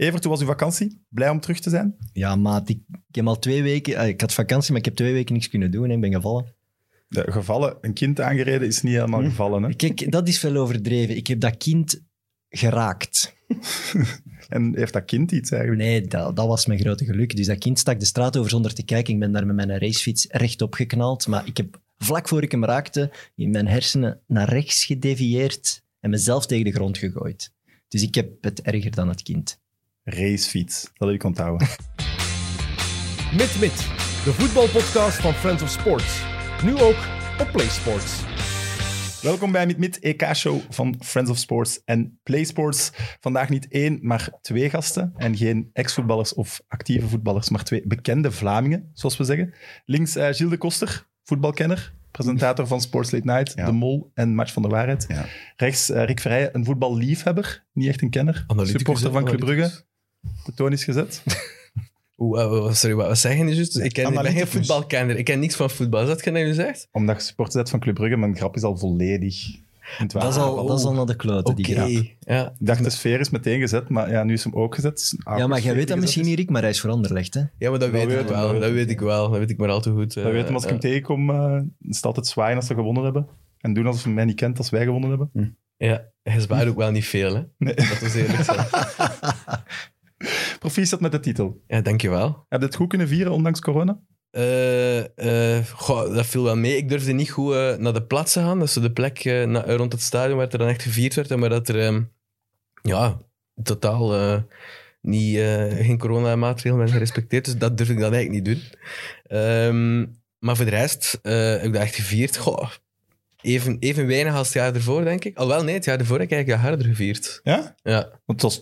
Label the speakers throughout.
Speaker 1: Evert, hoe was uw vakantie? Blij om terug te zijn?
Speaker 2: Ja, maat, ik, ik heb al twee weken... ah, Ik had vakantie, maar ik heb twee weken niks kunnen doen en ik ben gevallen.
Speaker 1: De gevallen, een kind aangereden is niet helemaal
Speaker 2: Hm.
Speaker 1: gevallen. Hè?
Speaker 2: Kijk, dat is veel overdreven. Ik heb dat kind geraakt.
Speaker 1: En heeft dat kind iets eigenlijk?
Speaker 2: Nee, dat, dat was mijn grote geluk. Dus dat kind stak de straat over zonder te kijken. Ik ben daar met mijn racefiets rechtop geknald. Maar ik heb vlak voor ik hem raakte in mijn hersenen naar rechts gedevieerd en mezelf tegen de grond gegooid. Dus ik heb het erger dan het kind.
Speaker 1: Racefiets, dat heb ik onthouden.
Speaker 3: Mit Mit, de voetbalpodcast van Friends of Sports. Nu ook op PlaySports.
Speaker 1: Welkom bij Mit EK-show van Friends of Sports en PlaySports. Vandaag niet één, maar twee gasten. En geen ex-voetballers of actieve voetballers, maar twee bekende Vlamingen, zoals we zeggen. Links eh, Gilles de Koster, voetbalkenner, presentator van Sports Late Night,
Speaker 4: Ja.
Speaker 1: De Mol en Match van de Waarheid.
Speaker 4: Ja.
Speaker 1: Rechts eh, Rick Verheijen, een voetballiefhebber, niet echt een kenner.
Speaker 3: Analyticus,
Speaker 1: Supporter van Club. Brugge. De toon is gezet.
Speaker 5: Oeh, uh, uh, sorry, wat, wat zeg je nu juist? Ik, ken, ik ben geen
Speaker 4: Analyticus.
Speaker 5: voetbalkenner. Ik ken niks van voetbal. Is dat wat je nu zegt?
Speaker 1: Omdat je supporter bent van Club Brugge, mijn grap is al volledig
Speaker 2: Dat is al, dat is al naar de kloten, die grap.
Speaker 5: Ja.
Speaker 1: Ik dacht, de sfeer is meteen gezet, maar ja, nu is hem ook gezet. Is
Speaker 2: Ja, maar jij weet dat misschien niet, Rick, maar hij is voor Anderlecht, hè?
Speaker 5: ja, maar dat, weet
Speaker 1: weet
Speaker 5: ik
Speaker 1: hem,
Speaker 5: wel.
Speaker 1: dat weet ik.
Speaker 5: wel. Dat weet ik maar al te goed.
Speaker 1: Dat weet hem als ik hem
Speaker 5: eh,
Speaker 1: tegenkom. eh is het altijd zwaaien als ze gewonnen hebben. En doen alsof hij mij niet kent als wij gewonnen hebben.
Speaker 5: Ja, hij zwaait ook wel niet veel, hè.
Speaker 1: Nee.
Speaker 5: Dat is eerlijk zijn.
Speaker 1: Proficiat met de titel.
Speaker 5: Ja, dankjewel.
Speaker 1: Heb je het goed kunnen vieren, ondanks corona?
Speaker 5: Eh, eh, goh, dat viel wel mee. Ik durfde niet goed eh, naar de plaats te gaan. Dat is de plek na- rond het stadion waar er dan echt gevierd werd. Maar dat er ehm, ja, totaal niet, geen coronamaatregelen werden gerespecteerd. Dus dat durfde ik dan eigenlijk niet doen. Ehm, maar voor de rest heb ik dat echt gevierd. Goh, even, even weinig als het jaar ervoor, denk ik. Alhoewel, nee, het jaar ervoor heb ik eigenlijk harder gevierd.
Speaker 1: Ja?
Speaker 5: Ja.
Speaker 1: Want het was,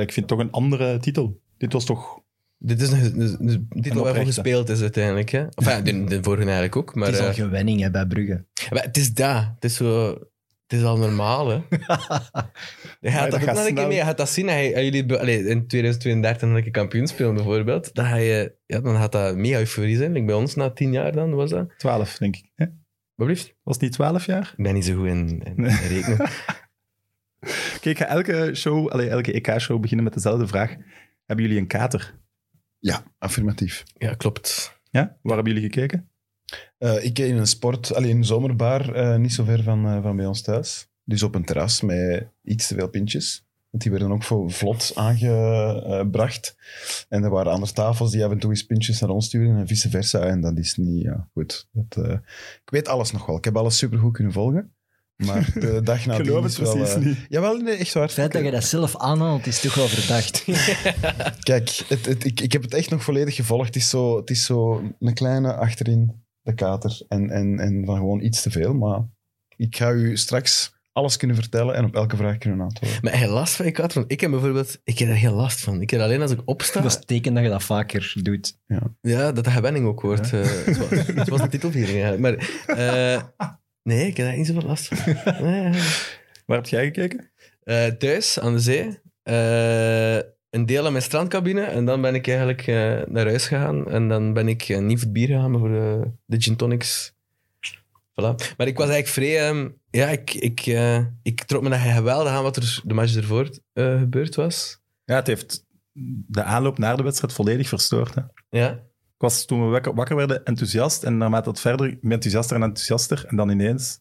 Speaker 1: ik vind het toch een andere titel. Dit was toch...
Speaker 5: Dit is een, een, een titel waarvoor gespeeld is uiteindelijk. Hè? Of ja, de, de vorige eigenlijk ook. Maar,
Speaker 2: het is al
Speaker 5: eh,
Speaker 2: gewenning hè, bij Brugge.
Speaker 5: Maar het is dat. Het is zo... Het is al normaal, hè. Je
Speaker 1: dat
Speaker 5: gaat dat nog een keer
Speaker 1: snel.
Speaker 5: mee. Je gaat dat zien. Jullie allee, in 2032 een keer kampioen spelen, bijvoorbeeld. Dan, ga je, ja, dan gaat dat mega euforie zijn. Like bij ons na tien jaar dan, was dat.
Speaker 1: 12, denk ik. Hè?
Speaker 5: Wat blieft?
Speaker 1: Was het niet 12 jaar?
Speaker 5: Ik ben niet zo goed in, in
Speaker 1: Nee.
Speaker 5: rekenen.
Speaker 1: Kijk, ik ga elke show, allee, elke EK-show beginnen met dezelfde vraag. Hebben jullie een kater?
Speaker 4: Ja, affirmatief.
Speaker 5: Ja, klopt.
Speaker 1: Ja? Waar hebben jullie gekeken?
Speaker 4: Eh, ik in een sport, alleen een zomerbar, eh, niet zo ver van, eh, van bij ons thuis. Dus op een terras met iets te veel pintjes. Want die werden ook voor vlot aangebracht. En er waren andere tafels die af en toe eens pintjes naar ons sturen en vice versa. En dat is niet ja, goed. Dat, eh, ik weet alles nog wel. Ik heb alles supergoed kunnen volgen. Maar de dag nadien
Speaker 1: Geloof
Speaker 4: is
Speaker 1: het
Speaker 4: wel...
Speaker 1: precies
Speaker 4: eh,
Speaker 1: niet.
Speaker 4: Jawel, nee, echt waar.
Speaker 2: Het feit dat je dat zelf aanhaalt, is toch wel verdacht.
Speaker 4: Kijk, het, het, ik, ik heb het echt nog volledig gevolgd. Het is zo, het is zo een kleine achterin de kater. En, en, en van gewoon iets te veel. Maar ik ga u straks alles kunnen vertellen en op elke vraag kunnen antwoorden.
Speaker 5: Maar heb je last van je kat? Want ik heb bijvoorbeeld... Ik heb er heel last van. Ik heb alleen als ik opsta...
Speaker 2: Dat is het teken dat je dat vaker doet.
Speaker 5: Ja, dat de gewenning ook wordt. eh, het, was, het was een titelviering eigenlijk. Maar eh, nee, ik heb daar niet zoveel last van. Nee.
Speaker 1: Waar heb jij gekeken?
Speaker 5: Eh, thuis, aan de zee. Eh, een deel aan mijn strandcabine. En dan ben ik eigenlijk eh, naar huis gegaan. En dan ben ik eh, niet voor het bier gegaan, maar voor de, de gin tonics. Voilà. Maar ik was eigenlijk vrij... ehm, ja, ik, ik, eh, ik trok me dat geweldig aan wat er de match ervoor eh, gebeurd was.
Speaker 1: Ja, het heeft de aanloop naar de wedstrijd volledig verstoord. Hè?
Speaker 5: Ja.
Speaker 1: Was toen we wakker, wakker werden enthousiast en naarmate het verder enthousiaster en enthousiaster en dan ineens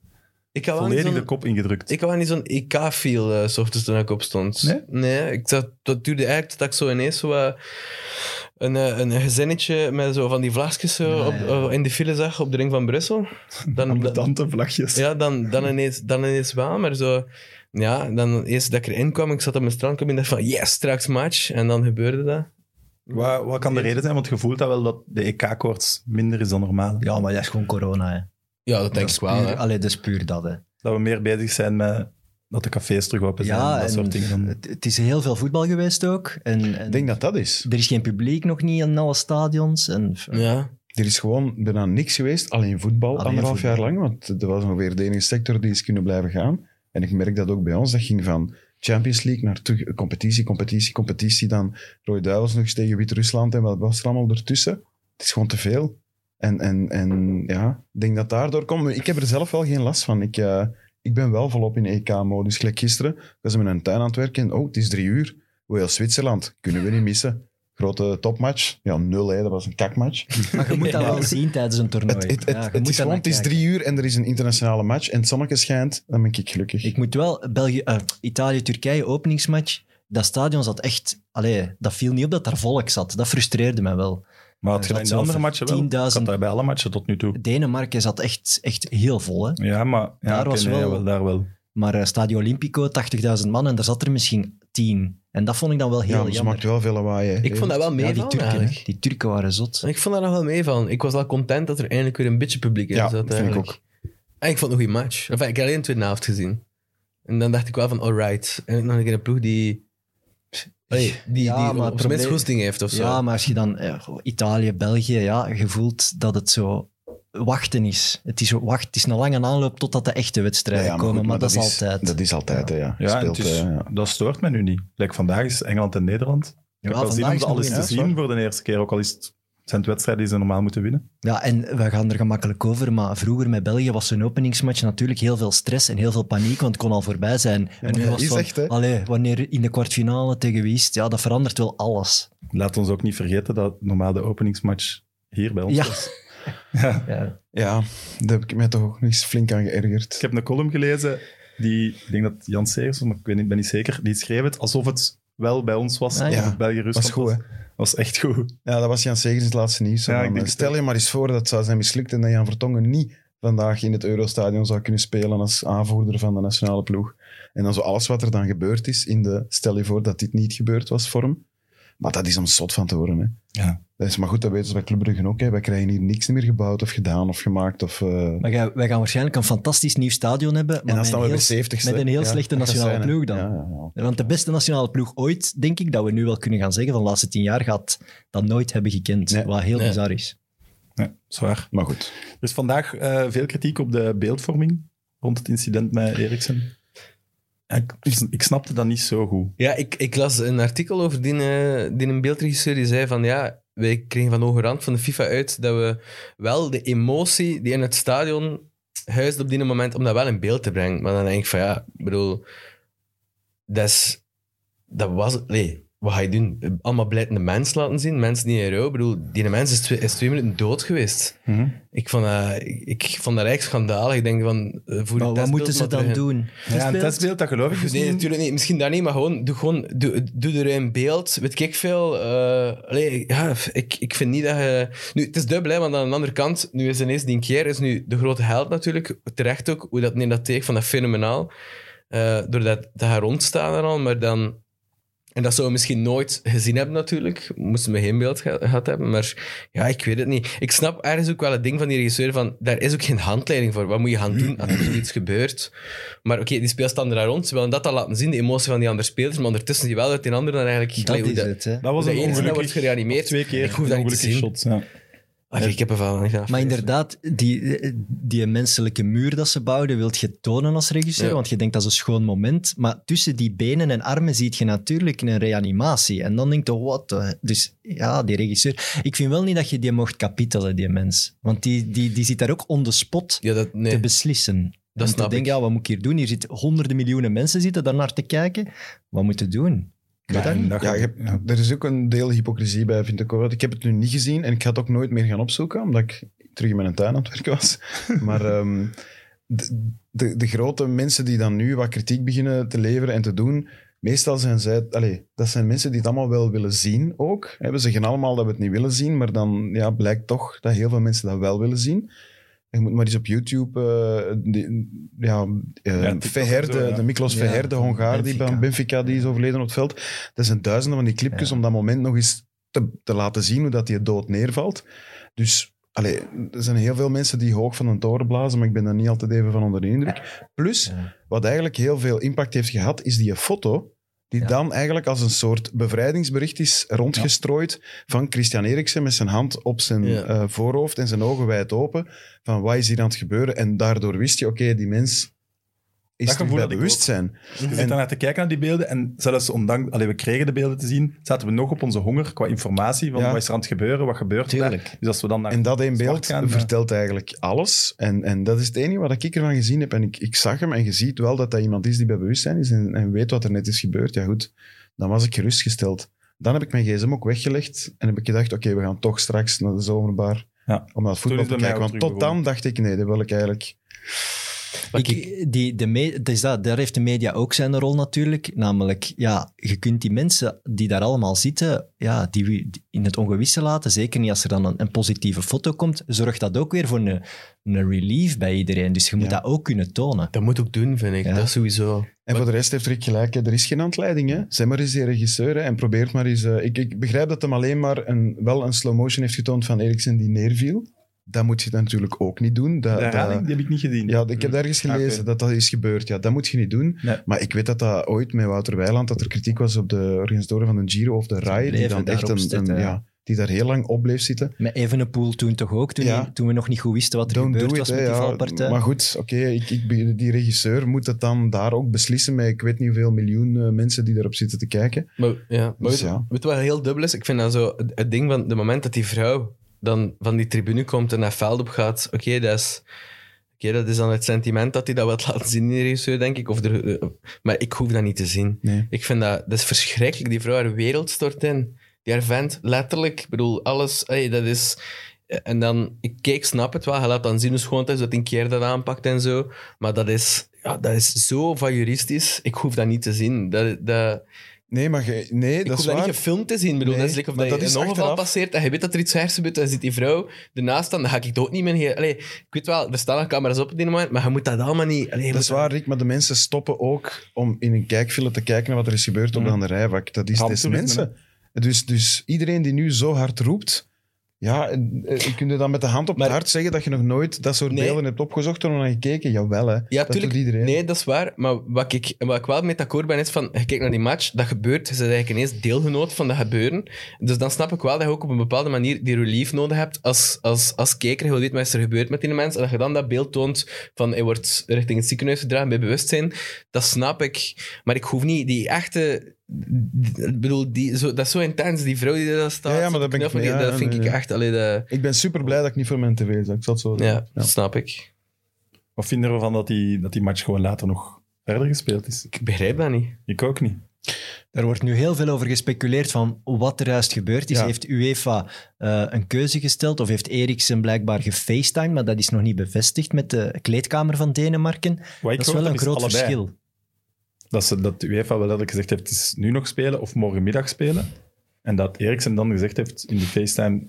Speaker 5: Ik had
Speaker 1: volledig de kop ingedrukt.
Speaker 5: Ik had wel niet zo'n EK-feel eh, s ochtends toen ik opstond.
Speaker 1: Nee?
Speaker 5: ik zat, dat duurde eigenlijk tot ik zo ineens zo, eh, een, eh, een gezinnetje met zo van die vlagjes zo
Speaker 2: Ja,
Speaker 5: op,
Speaker 2: ja.
Speaker 5: in de file zag op de ring van Brussel. Dan,
Speaker 1: Ambetante vlagjes.
Speaker 5: ja, dan, dan, ineens, dan ineens wel, maar zo... Ja, dan eerst dat ik erin kwam, ik zat op mijn strandcabine en dacht van yes, straks match. En dan gebeurde dat.
Speaker 1: Wat, wat kan de reden zijn? Want je voelt dat wel dat de EK-koorts minder is dan normaal.
Speaker 2: Ja, maar dat is gewoon corona, hè.
Speaker 5: Ja, dat denk
Speaker 2: dat
Speaker 5: ik wel.
Speaker 2: puur,
Speaker 5: hè.
Speaker 2: allee, dat is puur dat, hè.
Speaker 1: Dat we meer bezig zijn met dat de cafés terug open zijn.
Speaker 2: Ja,
Speaker 1: dat
Speaker 2: en
Speaker 1: soort dingen. Dan-
Speaker 2: het, het is heel veel voetbal geweest ook. En, en
Speaker 4: Ik denk dat dat is.
Speaker 2: er is geen publiek nog niet in alle stadions. En,
Speaker 5: Ja.
Speaker 4: Er is gewoon bijna niks geweest, alleen voetbal,
Speaker 2: Alleen
Speaker 4: anderhalf
Speaker 2: voetbal.
Speaker 4: jaar lang. Want dat was ongeveer de enige sector die is kunnen blijven gaan. En ik merk dat ook bij ons. Dat ging van Champions League naar terug, competitie, competitie, competitie. Dan Rode Duivels nog eens tegen Wit-Rusland en wat was allemaal ertussen. Het is gewoon te veel. En, en, en ja, ik denk dat daardoor komt. Ik heb er zelf wel geen last van. Ik, eh, ik ben wel volop in EK-modus. Gelijk gisteren, ik was in mijn tuin aan het werken en oh, het is drie uur. Wales-Zwitserland kunnen we niet missen. Grote topmatch. Ja, nul, hè. dat was een kakmatch.
Speaker 2: Maar je moet dat wel zien tijdens een toernooi.
Speaker 4: Het, het,
Speaker 2: Ja,
Speaker 4: het,
Speaker 2: je
Speaker 4: het
Speaker 2: moet
Speaker 4: is het is drie uur en er is een internationale match en het zonnetje schijnt, dan ben ik gelukkig.
Speaker 2: Ik moet wel, België, eh, Italië-Turkije, openingsmatch, dat stadion zat echt... Allee, dat viel niet op dat daar volk zat. Dat frustreerde mij wel.
Speaker 1: Maar had je dat in de andere matchen wel?
Speaker 2: 10.000
Speaker 1: Ik had dat bij alle matchen tot nu toe.
Speaker 2: Denemarken zat echt, echt heel vol, hè.
Speaker 1: Ja, maar... Ja,
Speaker 2: Daar was
Speaker 1: nee,
Speaker 2: wel-
Speaker 1: daar wel.
Speaker 2: Maar eh, Stadio Olimpico, 80.000 man, en daar zat er misschien 10. En dat vond ik dan wel heel
Speaker 4: ja, maar ze
Speaker 2: jammer.
Speaker 4: maakt wel veel lawaai. hè.
Speaker 5: Ik vond dat wel
Speaker 2: Ja,
Speaker 5: meevallen
Speaker 2: die Turken, die Turken waren zot.
Speaker 5: Ik vond daar nog wel mee van. Ik was wel content dat er eindelijk weer een beetje publiek in
Speaker 4: Ja,
Speaker 5: zat.
Speaker 4: vind ik
Speaker 5: eigenlijk.
Speaker 4: ook.
Speaker 5: En ik vond het een goede match. Enfin, ik heb alleen de tweede helft gezien. En dan dacht ik wel van, alright. En nog een keer een ploeg die... Allee, die,
Speaker 2: Ja,
Speaker 5: die
Speaker 2: maar
Speaker 5: op zijn minst goesting heeft of zo.
Speaker 2: Ja, maar als je dan eh, Italië, België, ja, je voelt dat het zo wachten is. Het is, wacht, het is een lange aanloop totdat de echte wedstrijden
Speaker 4: Ja, ja,
Speaker 2: komen,
Speaker 4: goed,
Speaker 2: maar, dat, is altijd.
Speaker 4: Dat is altijd, hè, ja.
Speaker 1: Ja,
Speaker 4: speelt,
Speaker 1: is-
Speaker 4: ja.
Speaker 1: dat stoort mij nu niet. Like vandaag is Engeland en Nederland. Ik heb
Speaker 2: Ja,
Speaker 1: wel zin om alles te zien voor de eerste keer. Ook al is het, zijn het wedstrijden die ze normaal moeten winnen.
Speaker 2: Ja, en we gaan er gemakkelijk over, maar vroeger met België was zo'n openingsmatch natuurlijk heel veel stress en heel veel paniek, want het kon al voorbij zijn. en nu was
Speaker 4: is
Speaker 2: van,
Speaker 4: echt,
Speaker 2: allee, wanneer in de kwartfinale tegen wie is het? Ja, dat verandert wel alles.
Speaker 1: Laat ons ook niet vergeten dat normaal de openingsmatch hier bij ons
Speaker 2: Ja.
Speaker 1: was. Ja.
Speaker 2: Ja.
Speaker 4: Ja, daar heb ik mij toch ook nog eens flink aan geërgerd.
Speaker 1: Ik heb een column gelezen, die, ik denk dat Jan Segers, was, maar ik weet niet, ben niet zeker, die schreef het alsof het wel bij ons was.
Speaker 2: Ah,
Speaker 1: of
Speaker 2: ja.
Speaker 1: het België-Rusland
Speaker 4: Was goed, hè?
Speaker 1: was echt goed.
Speaker 4: Ja, dat was Jan Segers in het laatste nieuws.
Speaker 1: Ja, ik denk
Speaker 4: eh,
Speaker 1: het
Speaker 4: stel je maar eens voor dat het zou zijn mislukt en dat Jan Vertongen niet vandaag in het Eurostadion zou kunnen spelen als aanvoerder van de nationale ploeg. En dan zo alles wat er dan gebeurd is in de... Stel je voor dat dit niet gebeurd was voor hem. Maar dat is om zot van te worden, hè.
Speaker 1: Ja.
Speaker 4: Dat is maar goed, dat weten ze bij Club Brugge ook. Hè. Wij krijgen hier niks meer gebouwd of gedaan of gemaakt. Of, eh,
Speaker 2: Maar wij gaan waarschijnlijk een fantastisch nieuw stadion hebben, maar
Speaker 4: en dan
Speaker 2: met
Speaker 4: staan
Speaker 2: een
Speaker 4: we
Speaker 2: heel,
Speaker 4: bij 70
Speaker 2: met een heel slechte nationale ploeg dan.
Speaker 4: Ja, ja, ja.
Speaker 2: Want de beste nationale ploeg ooit, denk ik, dat we nu wel kunnen gaan zeggen, van de laatste tien jaar gaat dat nooit hebben gekend.
Speaker 4: Nee.
Speaker 2: Wat heel
Speaker 5: Nee.
Speaker 2: bizar is.
Speaker 1: Ja, zwaar.
Speaker 4: Maar goed.
Speaker 1: Is vandaag eh, veel kritiek op de beeldvorming rond het incident met Eriksen. Ik, snapte dat niet zo goed.
Speaker 5: Ja, ik, ik las een artikel over die, eh, die een beeldregisseur die zei van ja, wij kregen van hoge rand van de FIFA uit dat we wel de emotie die in het stadion huist op die moment, om dat wel in beeld te brengen. Maar dan denk ik van ja, bedoel, dat is, dat was, nee, wat ga je doen? Allemaal blijdende mensen laten zien, mensen die in rouw, ik bedoel, die mens is twee, is twee minuten dood geweest. Ik vond dat, ik, ik vond dat echt schandalig. Ik denk van,
Speaker 2: Maar
Speaker 5: het
Speaker 2: wat moeten ze dan doen?
Speaker 1: Ja, een
Speaker 2: Testbeeld?
Speaker 1: dat geloof ik dus
Speaker 5: Nee, natuurlijk niet. Misschien dat niet, maar gewoon, doe, gewoon, doe, doe er een beeld. Weet ik veel. Eh, allee, ja, ik, ik vind niet dat je... Nu, het is dubbel, hè, want aan de andere kant, nu is ineens die keer is nu de grote held natuurlijk. Terecht ook, hoe dat neemt dat tegen, van dat fenomenaal. Eh doordat dat gaat rondstaan en al, maar dan... En dat zouden we misschien nooit gezien hebben natuurlijk. Moesten we geen beeld ge- gehad hebben. Maar ja, ik weet het niet. Ik snap ergens ook wel het ding van die regisseur van... Daar is ook geen handleiding voor. Wat moet je gaan doen als er zoiets gebeurt? Maar oké, die spelers staan er daar rond. Ze willen dat al laten zien, de emotie van die andere spelers. Maar ondertussen die wel uit die andere dan eigenlijk...
Speaker 2: Dat is het, hè.
Speaker 1: Dat was een
Speaker 5: dat dat wordt
Speaker 1: ongelukkig...
Speaker 5: gereanimeerd.
Speaker 1: Twee keer
Speaker 5: Ik hoef
Speaker 1: een
Speaker 5: dat niet te
Speaker 1: ongelukkige
Speaker 5: zien.
Speaker 1: shot. Ja.
Speaker 5: Ah, ik heb er van. Ja,
Speaker 2: Maar inderdaad, die, die menselijke muur dat ze bouwden, wilt je tonen als regisseur,
Speaker 5: Ja.
Speaker 2: want je denkt dat is een schoon moment. Maar tussen die benen en armen ziet je natuurlijk een reanimatie. En dan denk je, wat? Dus ja, die regisseur... Ik vind wel niet dat je die mocht kapitelen, die mens. Want die, die, die zit daar ook on the spot
Speaker 5: Ja, dat, nee.
Speaker 2: te beslissen.
Speaker 5: Dat
Speaker 2: en te
Speaker 5: snap
Speaker 2: denken,
Speaker 5: ik.
Speaker 2: ja, wat moet ik hier doen? Hier zitten honderden miljoenen mensen zitten daar naar te kijken. Wat moet je doen?
Speaker 1: En dat
Speaker 4: Ja,
Speaker 1: ja.
Speaker 4: er is ook een deel hypocrisie bij, vind ik ook. Ik heb het nu niet gezien en ik ga het ook nooit meer gaan opzoeken, omdat ik terug in mijn tuin aan het werken was. Maar ehm, de, de, de grote mensen die dan nu wat kritiek beginnen te leveren en te doen, meestal zijn zij... Allez, dat zijn mensen die het allemaal wel willen zien ook. Hè, We zeggen allemaal dat we het niet willen zien, maar dan ja, blijkt toch dat heel veel mensen dat wel willen zien. Je moet maar eens op YouTube... eh, die, ja, eh,
Speaker 1: Ja, zo,
Speaker 4: de,
Speaker 1: ja.
Speaker 4: de Miklos
Speaker 2: Ja,
Speaker 4: Verher, de
Speaker 2: van
Speaker 4: Hongaar die bij Benfica die is overleden op het veld. Dat zijn duizenden van die clipjes
Speaker 2: Ja.
Speaker 4: om dat moment nog eens te, te laten zien hoe dat die dood neervalt. Dus allee, er zijn heel veel mensen die hoog van een toren blazen, maar ik ben daar niet altijd even van onder de indruk. Plus, wat eigenlijk heel veel impact heeft gehad, is die foto die
Speaker 2: Ja.
Speaker 4: dan eigenlijk als een soort bevrijdingsbericht is rondgestrooid van Christian Eriksen met zijn hand op zijn
Speaker 5: Ja.
Speaker 4: eh, voorhoofd en zijn ogen wijd open. Van wat is hier aan het gebeuren? En daardoor wist je, oké, die mens is
Speaker 1: Dat
Speaker 4: bij bewustzijn.
Speaker 1: Je zit daarnaar te kijken naar die beelden en zelfs ondanks... Allee, we kregen de beelden te zien, zaten we nog op onze honger qua informatie van
Speaker 4: Ja.
Speaker 1: wat is er aan het gebeuren, wat gebeurt er daar.
Speaker 2: Tuurlijk.
Speaker 1: Dus als we dan naar
Speaker 4: En dat één beeld
Speaker 1: gaan, ja.
Speaker 4: vertelt eigenlijk alles. En, en dat is het enige wat ik ervan gezien heb. En ik, ik zag hem en je ziet wel dat dat iemand is die bij bewustzijn is en, en weet wat er net is gebeurd. Ja goed, dan was ik gerustgesteld. Dan heb ik mijn gsm ook weggelegd en heb ik gedacht, oké, we gaan toch straks naar de zomerbar
Speaker 1: Ja.
Speaker 4: om naar het voetbal te kijken. Want tot dan dacht ik, nee, dat wil ik eigenlijk...
Speaker 2: Ik, die, de me, is dat, daar heeft de media ook zijn rol natuurlijk. Namelijk, ja, je kunt die mensen die daar allemaal zitten, ja, die, in het ongewisse laten. Zeker niet als er dan een, een positieve foto komt. Zorgt dat ook weer voor een, een relief bij iedereen. Dus je moet
Speaker 4: Ja.
Speaker 2: dat ook kunnen tonen.
Speaker 5: Dat moet ook doen, vind ik.
Speaker 2: Ja.
Speaker 5: Dat sowieso.
Speaker 4: En voor de rest heeft Rick gelijk, er is geen handleiding. Hè. Zeg maar eens die regisseur hè, en probeert maar eens... eh, ik, ik begrijp dat hem alleen maar een, wel een slow motion heeft getoond van Eriksen die neerviel. Dat moet je natuurlijk ook niet doen. Dat,
Speaker 1: De
Speaker 4: dat-
Speaker 1: die heb ik niet gezien.
Speaker 4: Ja, ik heb ergens gelezen
Speaker 1: Ah,
Speaker 4: dat dat is gebeurd. Ja, dat moet je niet doen.
Speaker 1: Nee.
Speaker 4: Maar ik weet dat dat ooit met Wouter Weiland, dat er kritiek was op de organisatoren van de Giro of de RAI, die dan echt een,
Speaker 2: zitten,
Speaker 4: een-
Speaker 2: ja.
Speaker 4: die daar heel lang op bleef zitten.
Speaker 2: Met Evenepoel toen toch ook, toen,
Speaker 4: Ja.
Speaker 2: die- toen we nog niet goed wisten wat er
Speaker 4: Don't
Speaker 2: gebeurd
Speaker 4: it,
Speaker 2: was met die
Speaker 4: ja.
Speaker 2: valpartij.
Speaker 4: Maar goed, oké, ik, ik, die regisseur moet het dan daar ook beslissen met ik weet niet hoeveel miljoen eh, mensen die erop zitten te kijken.
Speaker 5: Maar, ja, maar
Speaker 4: Dus
Speaker 5: weet,
Speaker 4: ja.
Speaker 5: weet wat heel dubbel is? Ik vind dat zo het, het ding van het moment dat die vrouw dan van die tribune komt en naar veld op gaat. Oké, dat is... Oké, dat is dan het sentiment dat hij dat wat laat zien, die regisseur, denk ik. Of er, eh, maar ik hoef dat niet te zien.
Speaker 4: Nee.
Speaker 5: Ik vind dat, dat is verschrikkelijk. Die vrouw, haar wereld stort in. Die haar vent, letterlijk. Ik bedoel, alles, hey, dat is... En dan, ik kijk, snap het wel. Hij laat dan zien hoe schoon het is, dat hij een keer dat aanpakt en zo. Maar dat is, ja, dat is zo van juristisch. Ik hoef dat niet te zien. Dat, dat,
Speaker 4: Nee, maar ge- nee,
Speaker 5: ik
Speaker 4: dat is
Speaker 5: dat
Speaker 4: waar.
Speaker 5: niet gefilmd te zien. Ik bedoel,
Speaker 4: Nee,
Speaker 5: dat is like of dat,
Speaker 4: dat
Speaker 5: je
Speaker 4: is
Speaker 5: een ongeval
Speaker 4: achteraf.
Speaker 5: passeert en je weet dat er iets ergens gebeurt en zit die vrouw ernaast staan, dan ga ik het ook niet meer... Allee, ik weet wel, er staan nog camera's op op die moment, maar je moet dat allemaal niet... Allee,
Speaker 4: Dat is waar, Rick, maar de mensen stoppen ook om in een kijkfilm te kijken naar wat er is gebeurd op
Speaker 1: Mhm.
Speaker 4: de andere rijvak. Dat is des mensen. Dus, dus iedereen die nu zo hard roept, ja, eh, kun je dan met de hand op
Speaker 5: Maar-
Speaker 4: het hart zeggen dat je nog nooit dat soort
Speaker 5: Nee.
Speaker 4: beelden hebt opgezocht en naar gekeken? Jawel, hè.
Speaker 5: Ja,
Speaker 4: dat
Speaker 5: tuurlijk.
Speaker 4: doet iedereen.
Speaker 5: Nee, dat is waar. Maar wat ik, wat ik wel met akkoord ben, is van... Je kijkt naar die match, dat gebeurt. Je bent eigenlijk ineens deelgenoot van dat gebeuren. Dus dan snap ik wel dat je ook op een bepaalde manier die relief nodig hebt als, als, als kijker. Je wil weten wat is er gebeurt met die mensen. En dat je dan dat beeld toont van... Hij wordt richting het ziekenhuis gedragen bij bewustzijn. Dat snap ik. Maar ik hoef niet die echte... Ik bedoel, die, zo, dat is zo intens. Die vrouw die daar staat.
Speaker 4: Ja, ja, maar dat ben ik ja,
Speaker 5: Dat vind
Speaker 4: nee,
Speaker 5: ik echt...
Speaker 4: Ik ben super blij dat ik niet voor mijn tv zat. Ik zal het zo
Speaker 5: ja, dat snap ik.
Speaker 1: Wat vinden we ervan dat die, dat die match gewoon later nog verder gespeeld is?
Speaker 5: Ik begrijp dat niet.
Speaker 1: Ik ook niet.
Speaker 2: Er wordt nu heel veel over gespeculeerd van wat er juist gebeurd is.
Speaker 4: Ja.
Speaker 2: Heeft UEFA eh, een keuze gesteld of heeft Eriksen blijkbaar gefacetimed, maar dat is nog niet bevestigd met de kleedkamer van Denemarken. Dat is wel een groot
Speaker 1: allebei.
Speaker 2: verschil.
Speaker 1: Dat, ze, dat de UEFA wel letterlijk gezegd heeft, het is nu nog spelen of morgenmiddag spelen. En dat Eriksen dan gezegd heeft in die FaceTime,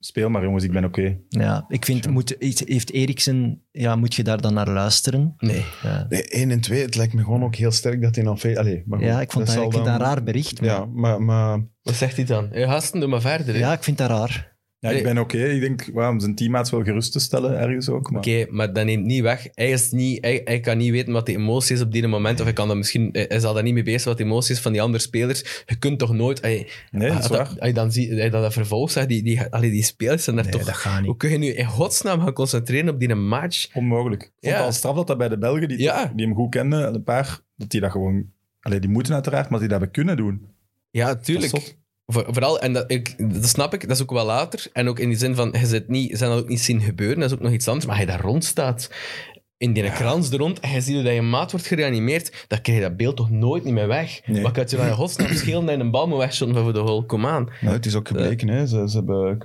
Speaker 1: speel maar jongens, ik ben oké.
Speaker 2: Ja, ik vind, moet, heeft Eriksen, ja, moet je daar dan naar luisteren?
Speaker 5: Nee.
Speaker 2: Ja,
Speaker 4: Nee, 1 en 2, het lijkt me gewoon ook heel sterk dat hij dan... veel- Allee, maar goed,
Speaker 2: ja ik vond dat,
Speaker 4: dan-
Speaker 2: een raar bericht. Maar,
Speaker 4: Ja, maar, maar
Speaker 5: Wat zegt hij dan? Hey, gasten, doe maar verder. hè.
Speaker 2: ja, ik vind dat raar.
Speaker 1: Ja, ik ben oké. Ik denk, wow, om zijn teammaats wel gerust te stellen, ergens ook. Maar
Speaker 5: Oké, maar dat neemt niet weg. Hij, is niet, hij, hij kan niet weten wat de emotie is op die moment. Of hij, kan dat misschien, hij zal daar niet mee bezig zijn wat de emotie is van die andere spelers. Je kunt toch nooit... Hij,
Speaker 1: nee, dat is
Speaker 5: als,
Speaker 1: waar.
Speaker 5: als je dan ziet, dat vervolg zegt, die, die, allee, die spelers zijn daar
Speaker 2: Nee,
Speaker 5: toch...
Speaker 2: dat gaat niet.
Speaker 5: Hoe kun je nu in godsnaam gaan concentreren op die match?
Speaker 1: Onmogelijk. Ik vond
Speaker 5: Ja.
Speaker 1: al straf dat dat bij de Belgen, die,
Speaker 5: Ja.
Speaker 1: die hem goed kenden, een paar, dat die dat gewoon... Allee, die moeten uiteraard, maar die dat hebben kunnen doen.
Speaker 5: Ja, tuurlijk. Voor- vooral, en dat, ik, dat snap ik, dat is ook wel later. En ook in die zin van, je zit niet, zijn dat ook niet zien gebeuren, dat is ook nog iets anders. Maar hij daar rond staat, in die krans er rond, en je ziet dat je maat wordt gereanimeerd, dan krijg je dat beeld toch nooit niet meer weg.
Speaker 1: Nee.
Speaker 5: Wat kan je dan in godsnaam schelen dat je een bal moet wegschoten voor de goal? Kom aan.
Speaker 4: Nou, het is ook gebleken, hè. Ze, ze, hebben,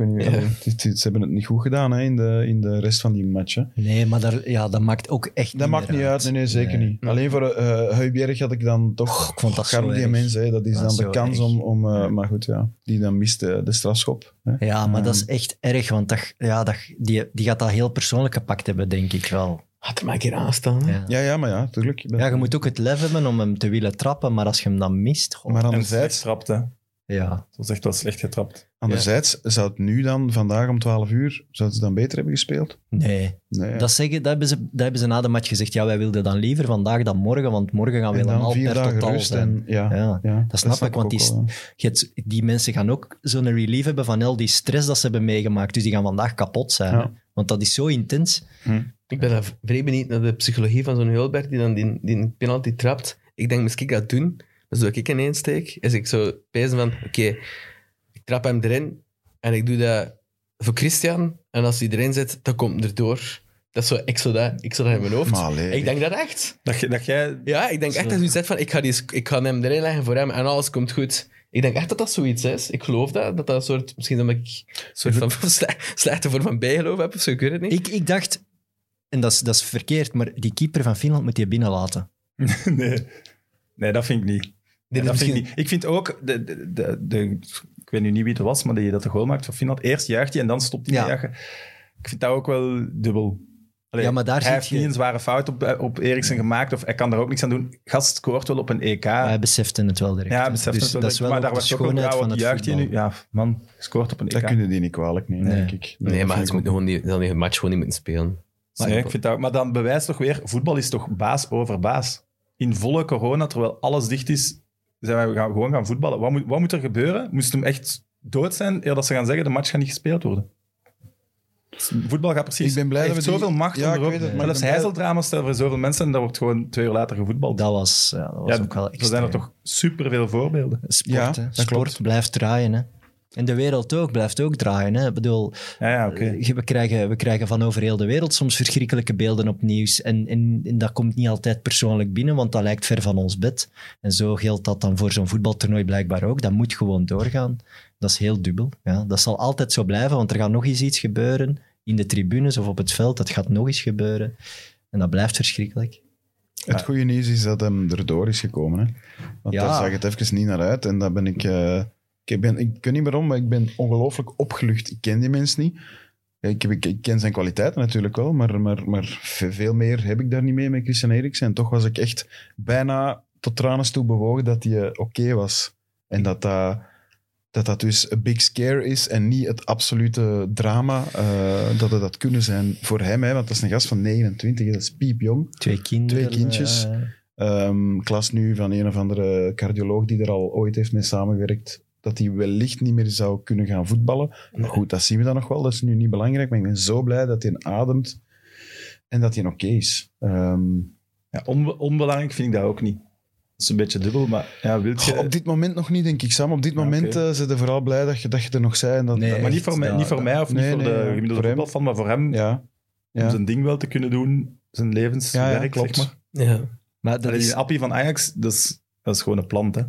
Speaker 4: het ze hebben het niet goed gedaan hè, in, de, in de rest van die matchen.
Speaker 2: Nee, maar daar, ja, dat maakt ook echt
Speaker 4: Dat maakt niet uit, nee, nee zeker
Speaker 2: Nee.
Speaker 4: niet. Alleen voor uh, Huibjerg had ik dan toch...
Speaker 2: ik vond dat zo
Speaker 4: Garm die mensen, hè, dat is
Speaker 2: Dat
Speaker 4: dan de
Speaker 2: zo
Speaker 4: kans
Speaker 2: erg.
Speaker 4: om... om eh, maar goed, ja, die dan mist de, de strafschop. Hè.
Speaker 2: Ja, maar dat is echt erg, want dat, ja, dat, die, die gaat dat heel persoonlijk gepakt hebben, denk ik wel.
Speaker 5: Had er maar een keer aanstaan.
Speaker 2: Ja.
Speaker 4: Ja, ja, maar ja, tuurlijk. Ben-
Speaker 2: Ja, je moet ook het lef hebben om hem te willen trappen, maar als je hem dan mist... goh,
Speaker 4: Maar anderzijds,
Speaker 1: trapt, hè.
Speaker 2: ja.
Speaker 1: Het was echt wel slecht getrapt.
Speaker 4: anderzijds zou het nu dan, vandaag om 12 uur, zou ze dan beter hebben gespeeld?
Speaker 2: Nee,
Speaker 4: Nee.
Speaker 2: dat, zeggen, dat, hebben ze, dat hebben ze na de match gezegd. Ja, wij wilden dan liever vandaag dan morgen, want morgen gaan we helemaal
Speaker 4: vier
Speaker 2: per
Speaker 4: dagen
Speaker 2: totaal
Speaker 4: rust.
Speaker 2: zijn.
Speaker 4: En, ja,
Speaker 2: Ja,
Speaker 4: ja,
Speaker 2: dat snap ik, want die,
Speaker 4: wel, ja.
Speaker 2: je die mensen gaan ook zo'n relief hebben van al die stress dat ze hebben meegemaakt. Dus die gaan vandaag kapot zijn.
Speaker 4: Ja.
Speaker 2: Want dat is zo intens.
Speaker 5: Ik ben vrij benieuwd naar de psychologie van zo'n Hulberg die dan die, die penalty trapt. Ik denk, ik dat doen? Dus doe ik in één steek. Is ik zo pezen van, oké, ik trap hem erin en ik doe dat voor Christian. En als hij erin zit, dan komt hij erdoor. Dat is zo, ik zou dat, ik zou dat in mijn hoofd.
Speaker 4: Allee.
Speaker 5: ik denk dat echt.
Speaker 1: Dat, dat jij...
Speaker 5: Ja, ik denk echt dat je zegt van, ik ga, die, ik ga hem erin leggen voor hem en alles komt goed. Ik denk echt dat dat zoiets is. Ik geloof dat. Dat dat een soort, misschien dat ik een soort van sle- slechte vorm van bijgeloof heb of zo, ik weet het niet.
Speaker 2: Ik, ik dacht, en dat is, dat is verkeerd, maar die keeper van Finland moet je binnenlaten.
Speaker 1: nee. nee, dat vind ik niet. Nee, dat vind ik, niet. ik vind ook, de, de, de, de- ik weet nu niet wie het was, maar die dat de goal maakt voor Finland. Eerst juicht hij en dan stopt hij
Speaker 2: Ja.
Speaker 1: te juichen. Ik vind dat ook wel dubbel. Allee,
Speaker 2: Ja, maar daar
Speaker 1: hij
Speaker 2: zit
Speaker 1: heeft
Speaker 2: je-
Speaker 1: niet een zware fout op, op Eriksen gemaakt, of hij kan daar ook niks aan doen. Gast scoort wel op een EK.
Speaker 2: Maar hij besefte het wel direct.
Speaker 1: ja, hij beseft
Speaker 2: dus
Speaker 1: het wel.
Speaker 2: dat is wel
Speaker 1: maar daar was ook
Speaker 2: schoonheid
Speaker 1: ja,
Speaker 2: van het
Speaker 1: juicht hij nu? Ja, man, scoort op een EK.
Speaker 4: Dat kun je die niet kwalijk nemen,
Speaker 2: Nee.
Speaker 4: denk ik.
Speaker 5: Nee,
Speaker 4: dat
Speaker 5: maar ze moeten gewoon die, dan die match gewoon niet moeten spelen.
Speaker 1: Nee, ik vind dat, maar dan bewijst toch weer, voetbal is toch baas over baas. In volle corona, terwijl alles dicht is, zijn we gaan, gewoon gaan voetballen. Wat moet, wat moet er gebeuren? Moest hem echt dood zijn, eer dat ze gaan zeggen, de match gaat niet gespeeld worden? Voetbal gaat precies...
Speaker 4: Ik ben blij dat we die-
Speaker 1: zoveel macht
Speaker 4: Ja,
Speaker 1: om
Speaker 4: ik
Speaker 1: erop-
Speaker 4: weet het, maar blij-
Speaker 1: Heizeldrama stelt voor zoveel mensen en daar wordt gewoon twee uur later gevoetbald.
Speaker 2: Dat was, ja, dat was
Speaker 1: ja,
Speaker 2: ook wel
Speaker 1: er
Speaker 2: extra.
Speaker 1: zijn er toch superveel voorbeelden.
Speaker 2: Sport,
Speaker 4: Ja,
Speaker 2: hè.
Speaker 4: dat
Speaker 2: Sport
Speaker 4: klopt.
Speaker 2: blijft draaien. Hè. En de wereld ook, blijft ook draaien. Hè. Ik bedoel,
Speaker 1: Ja, ja, oké.
Speaker 2: eh, we, krijgen, we krijgen van over heel de wereld soms verschrikkelijke beelden op nieuws. En, en, en dat komt niet altijd persoonlijk binnen, want dat lijkt ver van ons bed. En zo geldt dat dan voor zo'n voetbaltoernooi blijkbaar ook. Dat moet gewoon doorgaan. Dat is heel dubbel. Ja. Dat zal altijd zo blijven, want er gaat nog eens iets gebeuren in de tribunes of op het veld. Dat gaat nog eens gebeuren. En dat blijft verschrikkelijk.
Speaker 4: Het goede nieuws is dat hem erdoor is gekomen. Hè? Want
Speaker 2: Ja.
Speaker 4: daar zag het even niet naar uit. En dat ben ik... eh, ik, ben, ik weet niet waarom, maar ik ben ongelooflijk opgelucht. Ik ken die mens niet. Ik, heb- ik, ken zijn kwaliteiten natuurlijk wel, maar, maar, maar ve- veel meer heb ik daar niet mee met Christian Eriksen. En toch was ik echt bijna tot tranen toe bewogen dat hij eh, oké was. En dat dat, dat dat dus een big scare is en niet het absolute drama eh, dat het had kunnen zijn voor hem. Hè, want dat is een gast van 29, hè, dat is piepjong.
Speaker 2: Twee kinderen.
Speaker 4: Twee kindjes. Ehm klas nu van een of andere cardioloog die er al ooit heeft mee samengewerkt, dat hij wellicht niet meer zou kunnen gaan voetballen. Maar goed, dat zien we dan nog wel. Dat is nu niet belangrijk, maar ik ben zo blij dat hij ademt en dat hij oké is. Ehm,
Speaker 1: Ja, onbe- onbelangrijk vind ik dat ook niet. Dat is een beetje dubbel, maar ja, wilt je...
Speaker 4: op dit moment nog niet, denk ik, Sam. Op dit
Speaker 1: Ja,
Speaker 4: moment
Speaker 1: oké.
Speaker 4: eh zijn ze vooral blij dat je, dat je er nog zei. En dat,
Speaker 2: Nee,
Speaker 4: dat-
Speaker 1: maar niet voor, mij, niet voor mij of
Speaker 4: nee,
Speaker 1: niet voor
Speaker 4: nee,
Speaker 1: de gemiddelde
Speaker 4: Voor hem.
Speaker 1: voetbalfan, maar voor hem,
Speaker 4: ja,
Speaker 1: om zijn ding wel te kunnen doen, zijn levenswerk,
Speaker 4: Ja, ja, klopt.
Speaker 1: zeg maar.
Speaker 5: Ja.
Speaker 2: Maar dat
Speaker 1: Allee,
Speaker 2: is,
Speaker 1: die appie van Ajax, dat is, dat is gewoon een plant, hè.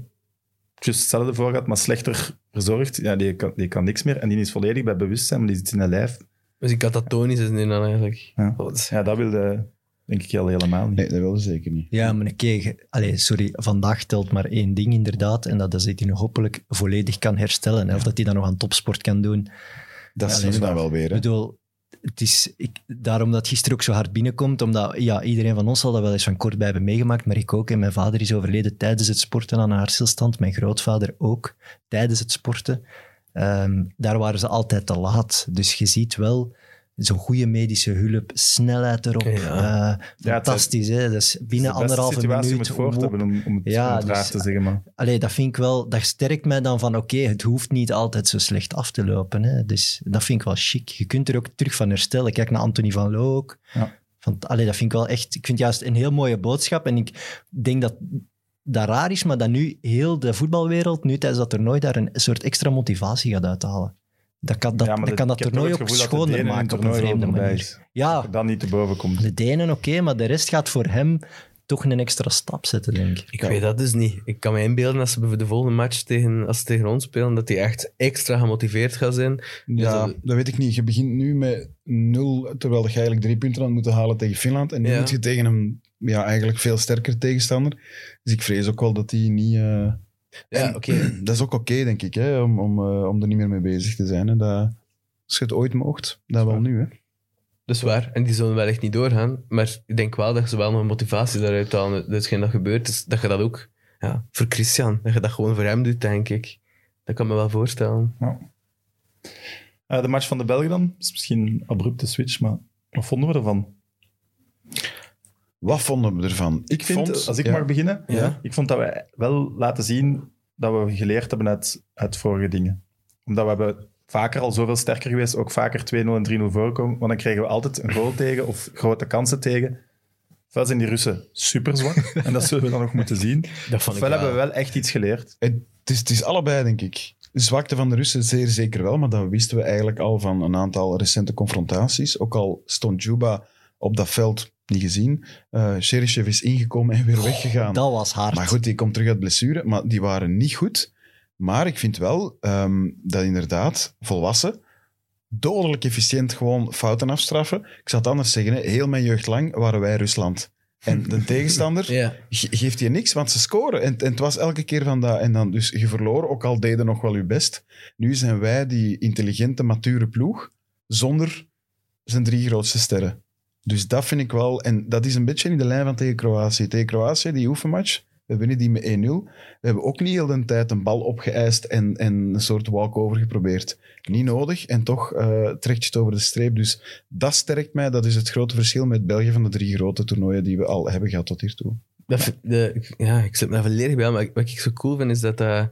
Speaker 1: Just hetzelfde voor gehad, maar slechter verzorgd. Ja, die kan, die kan niks meer. En die is volledig bij bewustzijn, maar die zit in een lijf.
Speaker 5: Dus die catatonisch is nu dan eigenlijk.
Speaker 1: Ja.
Speaker 5: Dat is-
Speaker 1: Ja, dat wilde denk ik al helemaal niet.
Speaker 4: Nee, dat wilde zeker niet.
Speaker 2: Ja, maar oké, ge- allee, sorry, vandaag telt maar één ding inderdaad. En dat is dat hij nog hopelijk volledig kan herstellen. hè, Of dat hij dan nog aan topsport kan doen.
Speaker 4: Dat
Speaker 2: Ja,
Speaker 4: zien we
Speaker 2: nee,
Speaker 4: dan wel weer.
Speaker 2: Ik
Speaker 4: Hè.
Speaker 2: bedoel, het is ik, daarom dat gisteren ook zo hard binnenkomt. Omdat ja, iedereen van ons zal dat wel eens van kort bij hebben meegemaakt. Maar ik ook. En mijn vader is overleden tijdens het sporten aan een hartstilstand. Mijn grootvader ook tijdens het sporten. Ehm, daar waren ze altijd te laat. Dus je ziet wel zo'n goede medische hulp, snelheid erop.
Speaker 5: Ja.
Speaker 2: eh, fantastisch, hè? Dat is binnen
Speaker 1: Het is de beste
Speaker 2: anderhalve
Speaker 1: situatie om
Speaker 2: minuut.
Speaker 1: het voor te
Speaker 2: om-
Speaker 1: hebben, om, om het,
Speaker 2: Ja,
Speaker 1: om het raar
Speaker 2: dus-
Speaker 1: te zeggen. Maar.
Speaker 2: Allee, dat vind ik wel, dat sterkt mij dan van oké, het hoeft niet altijd zo slecht af te lopen. Hè. Dus dat vind ik wel chic. Je kunt er ook terug van herstellen. Kijk naar Anthony van Loo ook.
Speaker 1: Ja.
Speaker 2: Van, allee, dat vind ik wel echt, ik vind juist een heel mooie boodschap. En ik denk dat dat raar is, maar dat nu heel de voetbalwereld, nu tijdens dat toernooi, daar een soort extra motivatie gaat uithalen. Dat kan dat,
Speaker 1: ja,
Speaker 2: dat, kan dat toernooi ook
Speaker 1: gevoel dat de
Speaker 2: schoner maken op een vreemde manier. Ja,
Speaker 1: Dat dan niet te boven komt.
Speaker 2: de Denen oké, maar de rest gaat voor hem toch een extra stap zetten, denk ik.
Speaker 5: Ik weet dat dus niet. Ik kan me inbeelden als ze de volgende match tegen, als ze tegen ons spelen, dat die echt extra gemotiveerd gaan zijn.
Speaker 4: Ja,
Speaker 5: dat-
Speaker 4: dat weet ik niet. Je begint nu met nul, terwijl je eigenlijk drie punten had moeten halen tegen Finland. En nu
Speaker 5: Ja.
Speaker 4: moet je tegen een ja, eigenlijk veel sterker tegenstander. Dus ik vrees ook wel dat die niet... eh,
Speaker 5: Ja, oké.
Speaker 4: Dat is ook oké, denk ik, hè, om, om, eh, om er niet meer mee bezig te zijn. Hè. Dat, als je het ooit moogt, dat wel nu. Hè.
Speaker 5: Dat is waar. En die zullen wel echt niet doorgaan. Maar ik denk wel dat ze wel nog motivatie daaruit halen. Dat hetgeen dat gebeurt, is dat je dat ook ja, voor Christian, dat je dat gewoon voor hem doet, denk ik. Dat kan me wel voorstellen.
Speaker 1: Eh, de match van de Belgen dan? is misschien een abrupte switch, maar wat vonden we ervan?
Speaker 4: Wat vonden we ervan?
Speaker 1: Ik vind,
Speaker 4: vond-
Speaker 1: als ik
Speaker 4: ja.
Speaker 1: mag beginnen,
Speaker 5: Ja.
Speaker 1: ik vond dat we wel laten zien dat we geleerd hebben uit, uit vorige dingen. Omdat we hebben vaker al zoveel sterker geweest, ook vaker 2-0 en 3-0 voorkomen, want dan kregen we altijd een goal tegen of grote kansen tegen. Ofwel zijn die Russen super zwak, en dat zullen we dan nog moeten zien.
Speaker 5: Dat vond ik
Speaker 1: Ofwel
Speaker 5: wel.
Speaker 1: hebben we wel echt iets geleerd.
Speaker 4: Het is, het is allebei, denk ik. De zwakte van de Russen zeer zeker wel, maar dat wisten we eigenlijk al van een aantal recente confrontaties. Ook al stond Juba op dat veld niet gezien. Eh Cheryshev is ingekomen en weer weggegaan.
Speaker 2: Dat was hard.
Speaker 4: Maar goed, die komt terug uit blessure. Maar die waren niet goed. Maar ik vind wel ehm, dat inderdaad volwassen dodelijk efficiënt gewoon fouten afstraffen. Ik zou het anders zeggen, heel mijn jeugd lang waren wij Rusland. En de tegenstander geeft je niks, want ze scoren. En, en het was elke keer van dat. En dan, dus je verloor, ook al deden nog wel je best. Nu zijn wij die intelligente, mature ploeg zonder zijn drie grootste sterren. Dus dat vind ik wel... En dat is een beetje in de lijn van tegen Kroatië. Tegen Kroatië, die oefenmatch, we winnen die met 1-0. We hebben ook niet heel de tijd een bal opgeëist en, en een soort walkover geprobeerd. Niet nodig en toch eh, trekt je het over de streep. Dus dat sterkt mij. Dat is het grote verschil met België van de drie grote toernooien die we al hebben gehad tot hiertoe.
Speaker 5: Dat, de, ja, ik sluit me daar volledig bij maar wat ik zo cool vind is dat, dat,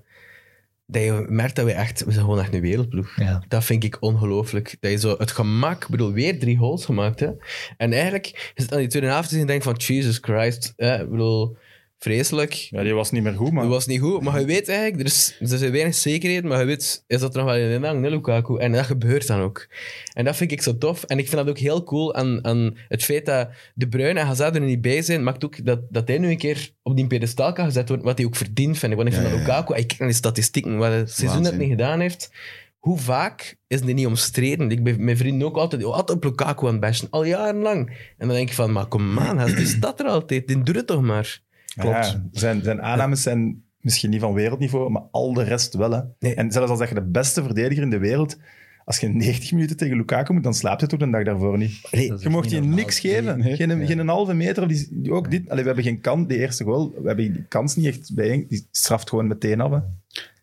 Speaker 5: dat je merkt dat we echt, we zijn gewoon echt een wereldploeg.
Speaker 2: Ja.
Speaker 5: Dat vind ik ongelooflijk. Dat je zo het gemak, ik bedoel, weer drie goals gemaakt. Hè? En eigenlijk is het aan die tweede helft en je denkt van, Jesus Christ, hè? ik bedoel, vreselijk.
Speaker 1: Ja, die was niet meer goed, maar...
Speaker 5: Dat was niet goed, maar je weet eigenlijk, er, is, er zijn weinig zekerheden, maar je weet, is dat er nog wel in de hang, hè, Lukaku? En dat gebeurt dan ook. En dat vind ik zo tof. En ik vind dat ook heel cool aan, aan het feit dat De Bruyne en Hazard er niet bij zijn, maakt ook dat, dat hij nu een keer op die pedestal kan gezet worden, wat hij ook verdient, vind ik. Want ik vind
Speaker 4: Ja,
Speaker 5: dat
Speaker 4: ja.
Speaker 5: Lukaku, ik kijk naar die statistieken, wat het seizoen dat niet gedaan heeft, hoe vaak is hij niet omstreden? Ik ben mijn vrienden ook altijd, oh, altijd op Lukaku aan het bashen, al jarenlang. En dan denk ik van, maar kom aan, hij staat er altijd, die doet het toch maar.
Speaker 1: Klopt. Ja, zijn, zijn aannames zijn misschien niet van wereldniveau, maar al de rest wel. Hè.
Speaker 5: Nee.
Speaker 1: En zelfs als dat je de beste verdediger in de wereld, als je 90 minuten tegen Lukaku moet, dan slaapt je toch de dag daarvoor niet.
Speaker 5: Nee,
Speaker 1: Je mocht je
Speaker 2: normaal.
Speaker 1: niks geven.
Speaker 4: Nee.
Speaker 1: Geen,
Speaker 4: Ja.
Speaker 1: geen een halve meter. of Die, die- ook dit, allee, we hebben geen kans. Die eerste goal, we hebben die kans niet echt bij. Die straft gewoon meteen af. Hè.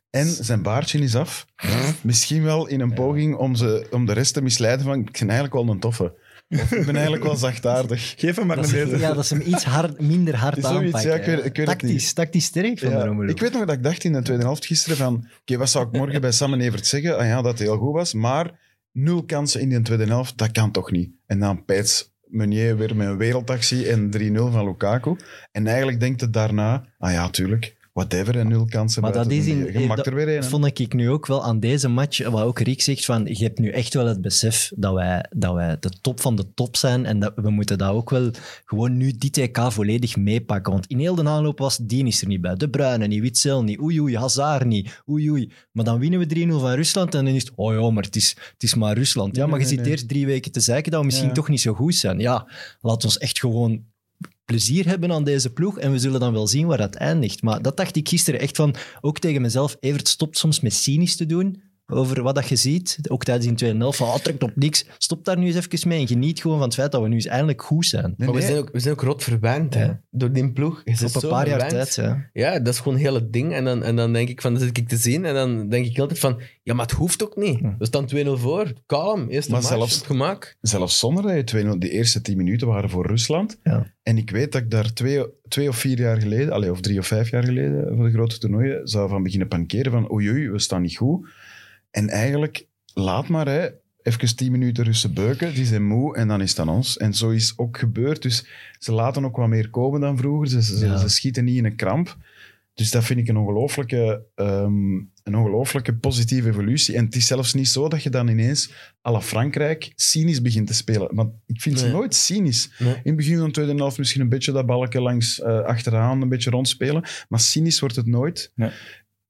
Speaker 4: En zijn baardje is af. Misschien wel in een poging om, ze, om de rest te misleiden van ik ben eigenlijk wel een toffe. Of ik ben eigenlijk wel zachtaardig.
Speaker 1: Geef hem maar
Speaker 2: Dat
Speaker 1: een meter.
Speaker 2: ja, dat is hem iets hard, minder hard
Speaker 4: Het is zoiets,
Speaker 2: aanpakken.
Speaker 4: ja, ik weet- ik weet het
Speaker 2: tactisch,
Speaker 4: niet.
Speaker 2: tactisch sterk van
Speaker 4: Ja,
Speaker 2: de Romelu.
Speaker 4: ik weet nog dat ik dacht in de tweede helft gisteren van oké, wat zou ik morgen bij Sam en Evert zeggen? Ah ja, dat het heel goed was, maar nul kansen in die tweede helft, dat kan toch niet? En dan Peets Meunier weer met een wereldactie en 3-0 van Lukaku. En eigenlijk denkt het daarna, ah ja, tuurlijk, whatever, en nul kansen.
Speaker 2: Maar dat is in,
Speaker 4: Je maakt
Speaker 2: dat
Speaker 4: er weer een. hè.
Speaker 2: vond ik nu ook wel aan deze match, wat ook Riek zegt, van je hebt nu echt wel het besef dat wij, dat wij de top van de top zijn en dat we moeten dat ook wel gewoon nu dit EK volledig meepakken. Want in heel de aanloop was die is er niet bij. De Bruyne niet, Witzel niet, oei oei, Hazard niet, oei oei. Maar dan winnen we 3-0 van Rusland en dan is het, oh ja, maar het is, het is maar Rusland. Ja, maar je zit eerst drie weken te zeiken dat we misschien
Speaker 4: Ja.
Speaker 2: toch niet zo goed zijn. Ja, laat ons echt gewoon plezier hebben aan deze ploeg en we zullen dan wel zien waar dat eindigt. Maar dat dacht ik gisteren echt van, ook tegen mezelf, Evert stopt soms met cynisch te doen over wat dat je ziet, ook tijdens die tweede helft, van oh, trekt op niks. Stop daar nu eens even mee en geniet gewoon van het feit dat we nu eens eindelijk goed zijn.
Speaker 4: Nee,
Speaker 5: Maar we
Speaker 4: nee.
Speaker 5: zijn, ook, we zijn ook rot verwend hè, door die ploeg. Je zit
Speaker 2: Op een
Speaker 5: zo
Speaker 2: paar jaar tijd, ja.
Speaker 5: Ja, dat is gewoon heel het ding. En dan, en dan denk ik van, dan zit ik te zien en dan denk ik altijd van, ja, maar het hoeft ook niet. We staan 2-0 voor, kalm, eerste
Speaker 4: Maar
Speaker 5: match,
Speaker 4: zelfs-
Speaker 5: gemak.
Speaker 4: Zelfs zonder dat je 2-0, die eerste tien minuten waren voor Rusland.
Speaker 2: Ja.
Speaker 4: En ik weet dat ik daar twee, twee of vier jaar geleden, allee, of drie of vijf jaar geleden, voor de grote toernooien, zou van beginnen panikeren van oei, oei, we staan niet goed. En eigenlijk, laat maar, hè, even tien minuten Russen beuken, die zijn moe en dan is het aan ons. En zo is ook gebeurd. Dus ze laten ook wat meer komen dan vroeger. Ze, ze,
Speaker 2: Ja.
Speaker 4: ze schieten niet in een kramp. Dus dat vind ik een ongelooflijke, ehm, een ongelooflijke positieve evolutie. En het is zelfs niet zo dat je dan ineens à la Frankrijk cynisch begint te spelen. Maar ik vind ze nooit cynisch.
Speaker 5: Nee.
Speaker 4: In het begin van de tweede helft misschien een beetje dat balken langs eh, achteraan, een beetje rondspelen. Maar cynisch wordt het nooit.
Speaker 1: Nee.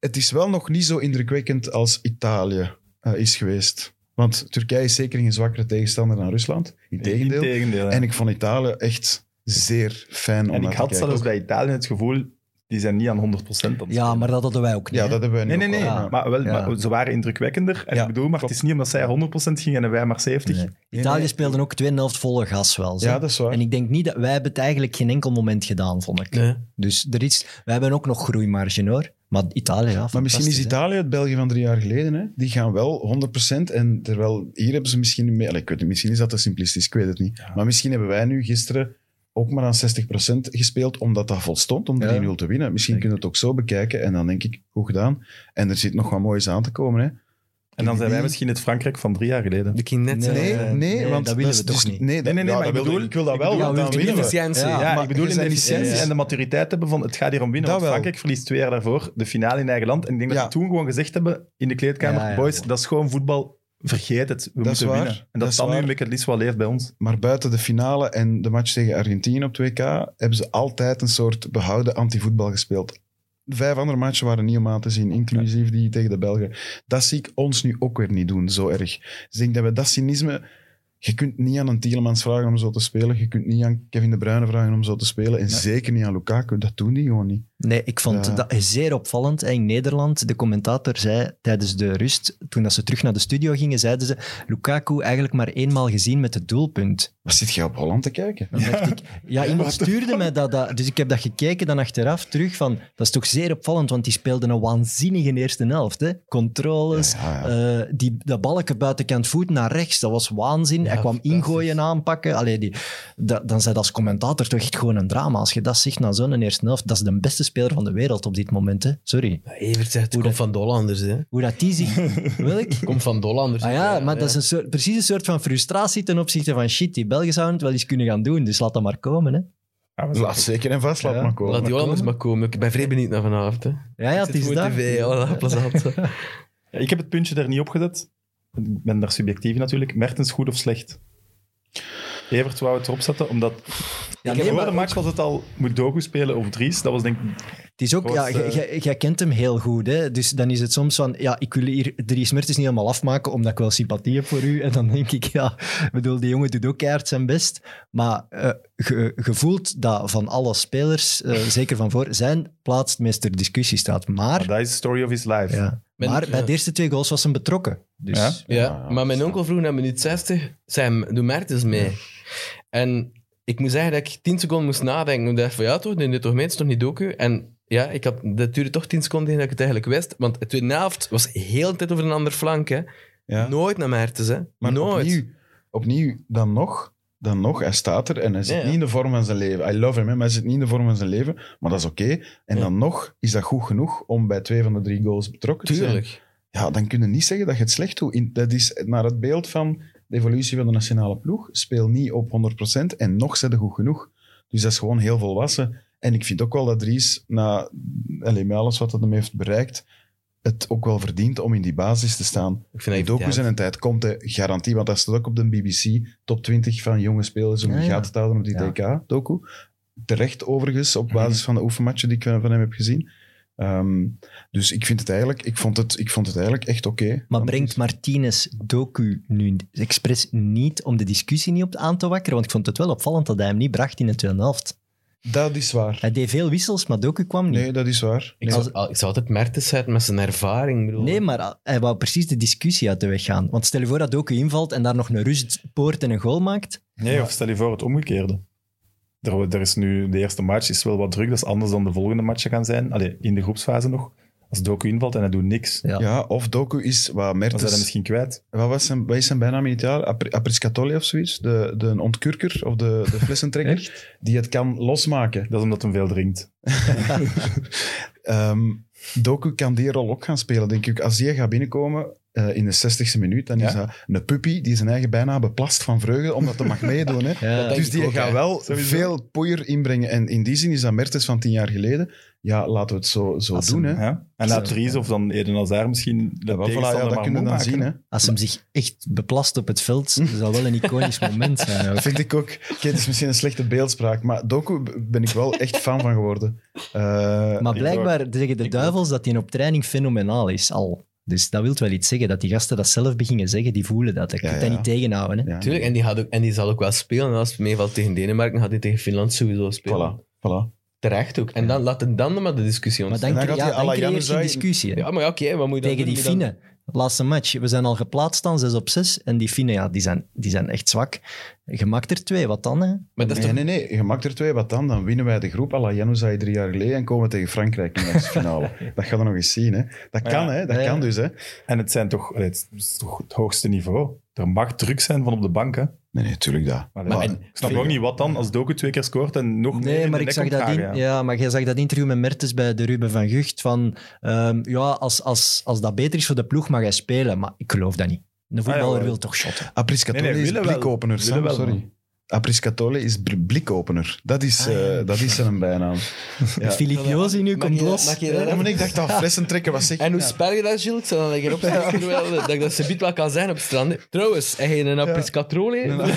Speaker 4: Het is wel nog niet zo indrukwekkend als Italië eh, is geweest. Want Turkije is zeker geen zwakkere tegenstander dan Rusland. Integendeel.
Speaker 1: Integendeel, ja.
Speaker 4: En ik vond Italië echt zeer fijn om
Speaker 1: En
Speaker 4: naar
Speaker 1: ik
Speaker 4: te
Speaker 1: had
Speaker 4: kijken.
Speaker 1: zelfs bij Italië het gevoel, die zijn niet aan 100% aan het
Speaker 2: Ja, maar dat hadden wij ook niet.
Speaker 4: Ja, dat hebben wij nu
Speaker 1: Nee, nee, nee.
Speaker 2: Ja.
Speaker 1: Maar, wel,
Speaker 2: Ja.
Speaker 1: maar ze waren indrukwekkender. En
Speaker 4: Ja,
Speaker 1: ik bedoel, maar het is niet omdat zij 100% gingen en wij maar 70.
Speaker 2: Nee. Italië
Speaker 4: nee.
Speaker 2: speelde ook tweede helft volle gas wel. zo.
Speaker 4: Ja, dat is waar.
Speaker 2: En ik denk niet dat wij hebben het eigenlijk geen enkel moment gedaan, vond ik.
Speaker 5: Nee.
Speaker 2: Dus er is, wij hebben ook nog groeimarge hoor. Maar Italië, ja.
Speaker 4: Maar misschien is. Italië het België van drie jaar geleden. Hè? Die gaan wel 100%. En terwijl hier hebben ze misschien mee. Ik weet niet, misschien is dat te simplistisch, ik weet het niet. Maar misschien hebben wij nu gisteren ook maar aan 60% gespeeld, omdat dat volstond om 3-0
Speaker 2: Ja.
Speaker 4: te winnen. Misschien kunnen we het ook zo bekijken. En dan denk ik, goed gedaan. En er zit nog wat moois aan te komen. Hè?
Speaker 1: En dan zijn wij misschien het Frankrijk van drie jaar geleden.
Speaker 5: De ging net
Speaker 2: Nee. Eh,
Speaker 4: nee,
Speaker 2: nee,
Speaker 4: want
Speaker 2: dat willen
Speaker 4: is
Speaker 2: we toch
Speaker 4: dus-
Speaker 2: niet.
Speaker 4: Nee, dat-
Speaker 1: Nee, nee,
Speaker 4: ja,
Speaker 1: maar
Speaker 4: dat
Speaker 1: ik bedoel-
Speaker 4: ik wil dat
Speaker 1: ik
Speaker 4: wel,
Speaker 1: bedoel-
Speaker 4: want dan
Speaker 2: Ja,
Speaker 4: winnen we.
Speaker 5: efficiëntie.
Speaker 2: Ja,
Speaker 1: ik bedoel in de en de maturiteit hebben van het gaat hier om winnen.
Speaker 4: Dat
Speaker 1: Want
Speaker 4: wel.
Speaker 1: Frankrijk verliest twee jaar daarvoor de finale in eigen land. En ik denk dat ze toen gewoon gezegd hebben in de kleedkamer, boys, dat is gewoon voetbal. vergeet het, we
Speaker 4: Dat is
Speaker 1: moeten
Speaker 4: waar,
Speaker 1: winnen. En
Speaker 4: dat
Speaker 1: dat,
Speaker 4: is
Speaker 1: dan nu een beetje het liefst wel leeft bij ons.
Speaker 4: Maar buiten de finale en de match tegen Argentinië op 2K hebben ze altijd een soort behouden anti-voetbal gespeeld. Vijf andere matchen waren niet om aan te zien, inclusief die tegen de Belgen. Dat zie ik ons nu ook weer niet doen, zo erg. Dus ik denk dat we dat cynisme... Je kunt niet aan een Tielemans vragen om zo te spelen. Je kunt niet aan Kevin De Bruyne vragen om zo te spelen. En zeker niet aan Lukaku. Dat doen die gewoon niet.
Speaker 2: Nee, ik vond
Speaker 4: Ja.
Speaker 2: dat zeer opvallend. In Nederland, de commentator zei tijdens de rust, toen dat ze terug naar de studio gingen, zeiden ze Lukaku eigenlijk maar eenmaal gezien met het doelpunt.
Speaker 4: Wat zit jij op Holland te kijken?
Speaker 2: Dan dacht ik, ja, iemand stuurde mij dat, dat. Dus ik heb dat gekeken dan achteraf terug van, dat is toch zeer opvallend, want die speelde een waanzinnige eerste helft. Hè? Controles,
Speaker 4: Ja, ja.
Speaker 2: eh, die, dat balken buitenkant voet naar rechts, dat was waanzin.
Speaker 5: Ja,
Speaker 2: Hij kwam ingooien aanpakken. Allee, die, dat, dan zei dat als commentator toch echt gewoon een drama. Als je dat zegt na zo'n eerste helft, dat is de beste speler van de wereld op dit moment. Hè? Sorry.
Speaker 5: Ja, Evert zegt, het
Speaker 2: Hoe
Speaker 5: komt
Speaker 2: dat-
Speaker 5: van de Hollanders. Hè.
Speaker 2: Hoe dat die zich... Welk?
Speaker 5: komt van de Hollanders.
Speaker 2: Ah ja, maar dat is een soort, precies een soort van frustratie ten opzichte van shit, die Belgen zouden het wel eens kunnen gaan doen, dus laat dat maar komen. Hè.
Speaker 1: Ja,
Speaker 4: Laat zeker en vast, laat maar komen.
Speaker 5: Laat die Hollanders maar komen. Ik ben vrij benieuwd naar vanavond. Hè.
Speaker 2: Ja, ja,
Speaker 5: Ik
Speaker 2: het is dat.
Speaker 5: tv, plezant.
Speaker 1: Ik heb het puntje er niet op gezet. Ik ben daar subjectief in natuurlijk. Mertens goed of slecht? Evert wou het erop zetten, omdat
Speaker 2: Ja,
Speaker 1: ik
Speaker 2: nee,
Speaker 1: voor
Speaker 2: maar
Speaker 1: de match was het al, moet Dogu spelen of Dries? Dat was denk ik...
Speaker 2: Het is ook, ja,
Speaker 1: Grootste-
Speaker 2: jij- kent hem heel goed, hè? dus dan is het soms van, ja, ik wil hier Dries Mertens niet helemaal afmaken, omdat ik wel sympathie heb voor u. En dan denk ik, ja, ik bedoel, die jongen doet ook keihard zijn best. Maar eh, ge, je voelt dat van alle spelers, eh, zeker van voor, zijn plaats het meest ter discussie staat.
Speaker 1: Maar dat is de story of his life.
Speaker 2: ja, maar bij
Speaker 5: ja.
Speaker 2: de eerste twee goals was hem betrokken. Dus,
Speaker 1: Ja?
Speaker 5: Ja,
Speaker 4: Ja,
Speaker 5: maar mijn onkel vroeg na minuut 60, Sam, doe Mertens mee. En ik moet zeggen dat ik 10 seconden moest nadenken. Ik dacht van, ja toch, dit toch mee, het is toch niet doku? En ja, ik had, dat duurde toch 10 seconden dat ik het eigenlijk wist. Want de tweede helft was heel de tijd over een ander flank. Hè.
Speaker 4: Ja.
Speaker 5: Nooit naar Mertens, hè.
Speaker 4: Maar
Speaker 5: Nooit.
Speaker 4: opnieuw, opnieuw, dan nog, dan nog, hij staat er en hij zit
Speaker 5: Ja, ja.
Speaker 4: niet in de vorm van zijn leven. I love him, maar hij zit niet in de vorm van zijn leven. Maar dat is oké. En dan nog is dat goed genoeg om bij twee van de drie goals betrokken te zijn.
Speaker 5: Tuurlijk.
Speaker 4: Ja, dan kun je niet zeggen dat je het slecht doet. Dat is naar het beeld van de evolutie van de nationale ploeg. Speel niet op 100% en nog zet je goed genoeg. Dus dat is gewoon heel volwassen. En ik vind ook wel dat Dries, na allez, met alles wat hij hem heeft bereikt, het ook wel verdient om in die basis te staan.
Speaker 5: Ik vind
Speaker 4: docu's in een tijd komt de garantie, want dat staat ook op de BBC, top 20 van jonge spelers om
Speaker 2: Ja,
Speaker 4: in de
Speaker 2: ja.
Speaker 4: gaten te houden op die
Speaker 2: Ja.
Speaker 4: TK-docu. Terecht overigens, op basis van de oefenmatchen die ik van hem heb gezien. Ehm, dus ik vind het eigenlijk, ik vond het, ik vond het eigenlijk echt oké.
Speaker 2: Maar brengt. Martinez docu nu expres niet om de discussie niet op aan te wakkeren? Want ik vond het wel opvallend dat hij hem niet bracht in de tweede helft.
Speaker 4: Dat is waar.
Speaker 2: Hij deed veel wissels, maar docu kwam niet.
Speaker 4: Nee, dat is waar.
Speaker 5: Ik zou, al- ik zou altijd Mertens zetten met zijn ervaring. Bedoel.
Speaker 2: Nee, maar hij wou precies de discussie uit de weg gaan. Want stel je voor dat Doku invalt en daar nog een rustpoort en een goal maakt.
Speaker 1: Nee, of stel je voor het omgekeerde. Er, er is nu, de eerste match is wel wat druk, dat is anders dan de volgende matchen gaan zijn. Allee, in de groepsfase nog. Als Doku invalt en hij doet niks,
Speaker 2: Ja.
Speaker 4: Ja, of Doku is wat Mertens...
Speaker 1: hij misschien kwijt.
Speaker 4: Wat, was zijn, wat is zijn bijnaam in Italië? Apri- Apriscatoli of zoiets? De, de ontkurker of de, de flessentrekker? die het kan losmaken.
Speaker 1: Dat is omdat hij veel drinkt.
Speaker 4: Ehm, Doku kan die rol ook gaan spelen, denk ik. Als die gaat binnenkomen eh, in de 60ste minuut, dan is
Speaker 1: Ja.
Speaker 4: dat een puppy die zijn eigen bijna beplast van vreugde, omdat hij mag meedoen. Hè.
Speaker 2: Ja.
Speaker 4: dus die
Speaker 5: ook,
Speaker 4: gaat wel
Speaker 1: Sowieso.
Speaker 4: veel poeier inbrengen. En in die zin is dat Mertens van tien jaar geleden. Ja, laten we het zo, zo doen.
Speaker 2: hem-
Speaker 4: Hè.
Speaker 1: En laat Dries of dan Eden Hazard misschien de
Speaker 4: voilà, ja, dat kunnen we dan zien. Hè.
Speaker 2: Als hem zich echt beplast op het veld, dat zal wel een iconisch moment zijn. ook.
Speaker 4: Dat vind ik ook. Oké, het is misschien een slechte beeldspraak, maar Doku ben ik wel echt fan van geworden. Eh,
Speaker 2: Maar blijkbaar zeggen de duivels dat hij op training fenomenaal is, al. Dus dat wil wel iets zeggen, dat die gasten dat zelf beginnen zeggen, die voelen dat. Je
Speaker 4: Ja,
Speaker 2: kunt dat
Speaker 4: ja.
Speaker 2: niet tegenhouden. Hè?
Speaker 4: ja.
Speaker 5: Tuurlijk, en die, gaat ook, en die zal ook wel spelen. En als het meevalt tegen Denemarken, gaat hij tegen Finland sowieso spelen.
Speaker 4: Voilà, voilà.
Speaker 5: Terecht ook. En dan laat het dan nog maar de discussie
Speaker 2: Maar
Speaker 5: ontstaan.
Speaker 2: dan,
Speaker 4: En dan
Speaker 2: cre-
Speaker 4: gaat
Speaker 2: ja,
Speaker 4: hij
Speaker 2: dan
Speaker 4: à la
Speaker 2: creëert je een discussie. hè.
Speaker 5: Ja, maar ja, oké, wat moet je dan
Speaker 2: Tegen die
Speaker 5: je
Speaker 2: Finnen. Laatste match. We zijn al geplaatst dan, 6 op 6. En die Finnen, ja, die zijn, die zijn echt zwak. Je maakt er twee, wat dan? Hè?
Speaker 5: Maar dat is
Speaker 4: Nee,
Speaker 5: toch...
Speaker 4: nee, nee. Je maakt er twee. Wat dan? Dan winnen wij de groep à la Januzaj drie jaar geleden en komen we tegen Frankrijk in de finale. dat gaan we nog eens zien. Hè. Dat
Speaker 1: Maar
Speaker 4: kan,
Speaker 1: ja.
Speaker 4: hè. Dat
Speaker 2: Ja, ja.
Speaker 4: kan dus. Hè.
Speaker 1: En het, zijn toch, het is toch het hoogste niveau. Er mag druk zijn van op de bank. Hè?
Speaker 4: Nee, nee, tuurlijk dat.
Speaker 1: Maar,
Speaker 5: Maar-
Speaker 1: ik snap ook niet wat dan als Doku twee keer scoort en nog meer
Speaker 2: Nee,
Speaker 1: in
Speaker 2: maar
Speaker 1: de
Speaker 2: ik zag dat, in, ja. maar jij zag dat interview met Mertens bij de Ruben van Gucht. Van, ehm, ja, als, als, als dat beter is voor de ploeg, mag hij spelen. Maar ik geloof dat niet. Een voetballer
Speaker 1: Ah, ja, wel.
Speaker 2: wil toch shotten.
Speaker 4: Apriscatoli
Speaker 1: Nee, nee,
Speaker 4: is
Speaker 1: willen wel. Willen wel,
Speaker 4: Sorry. Apriscatole is blikopener. Dat is, eh, dat is zijn bijnaam. Ja.
Speaker 2: Filip Joos in u
Speaker 5: Mag
Speaker 2: komt
Speaker 5: je-
Speaker 2: los.
Speaker 5: mag je
Speaker 4: Ja,
Speaker 5: dat-
Speaker 4: maar ik dacht dat flessen trekken was zeg.
Speaker 5: En hoe
Speaker 4: Ja.
Speaker 5: spel je dat, Gilles? Ik zal dat lekker opschrijven, terwijl dat ik dat subiet wel kan zijn op het strand. Trouwens, heb je een apriscatrole?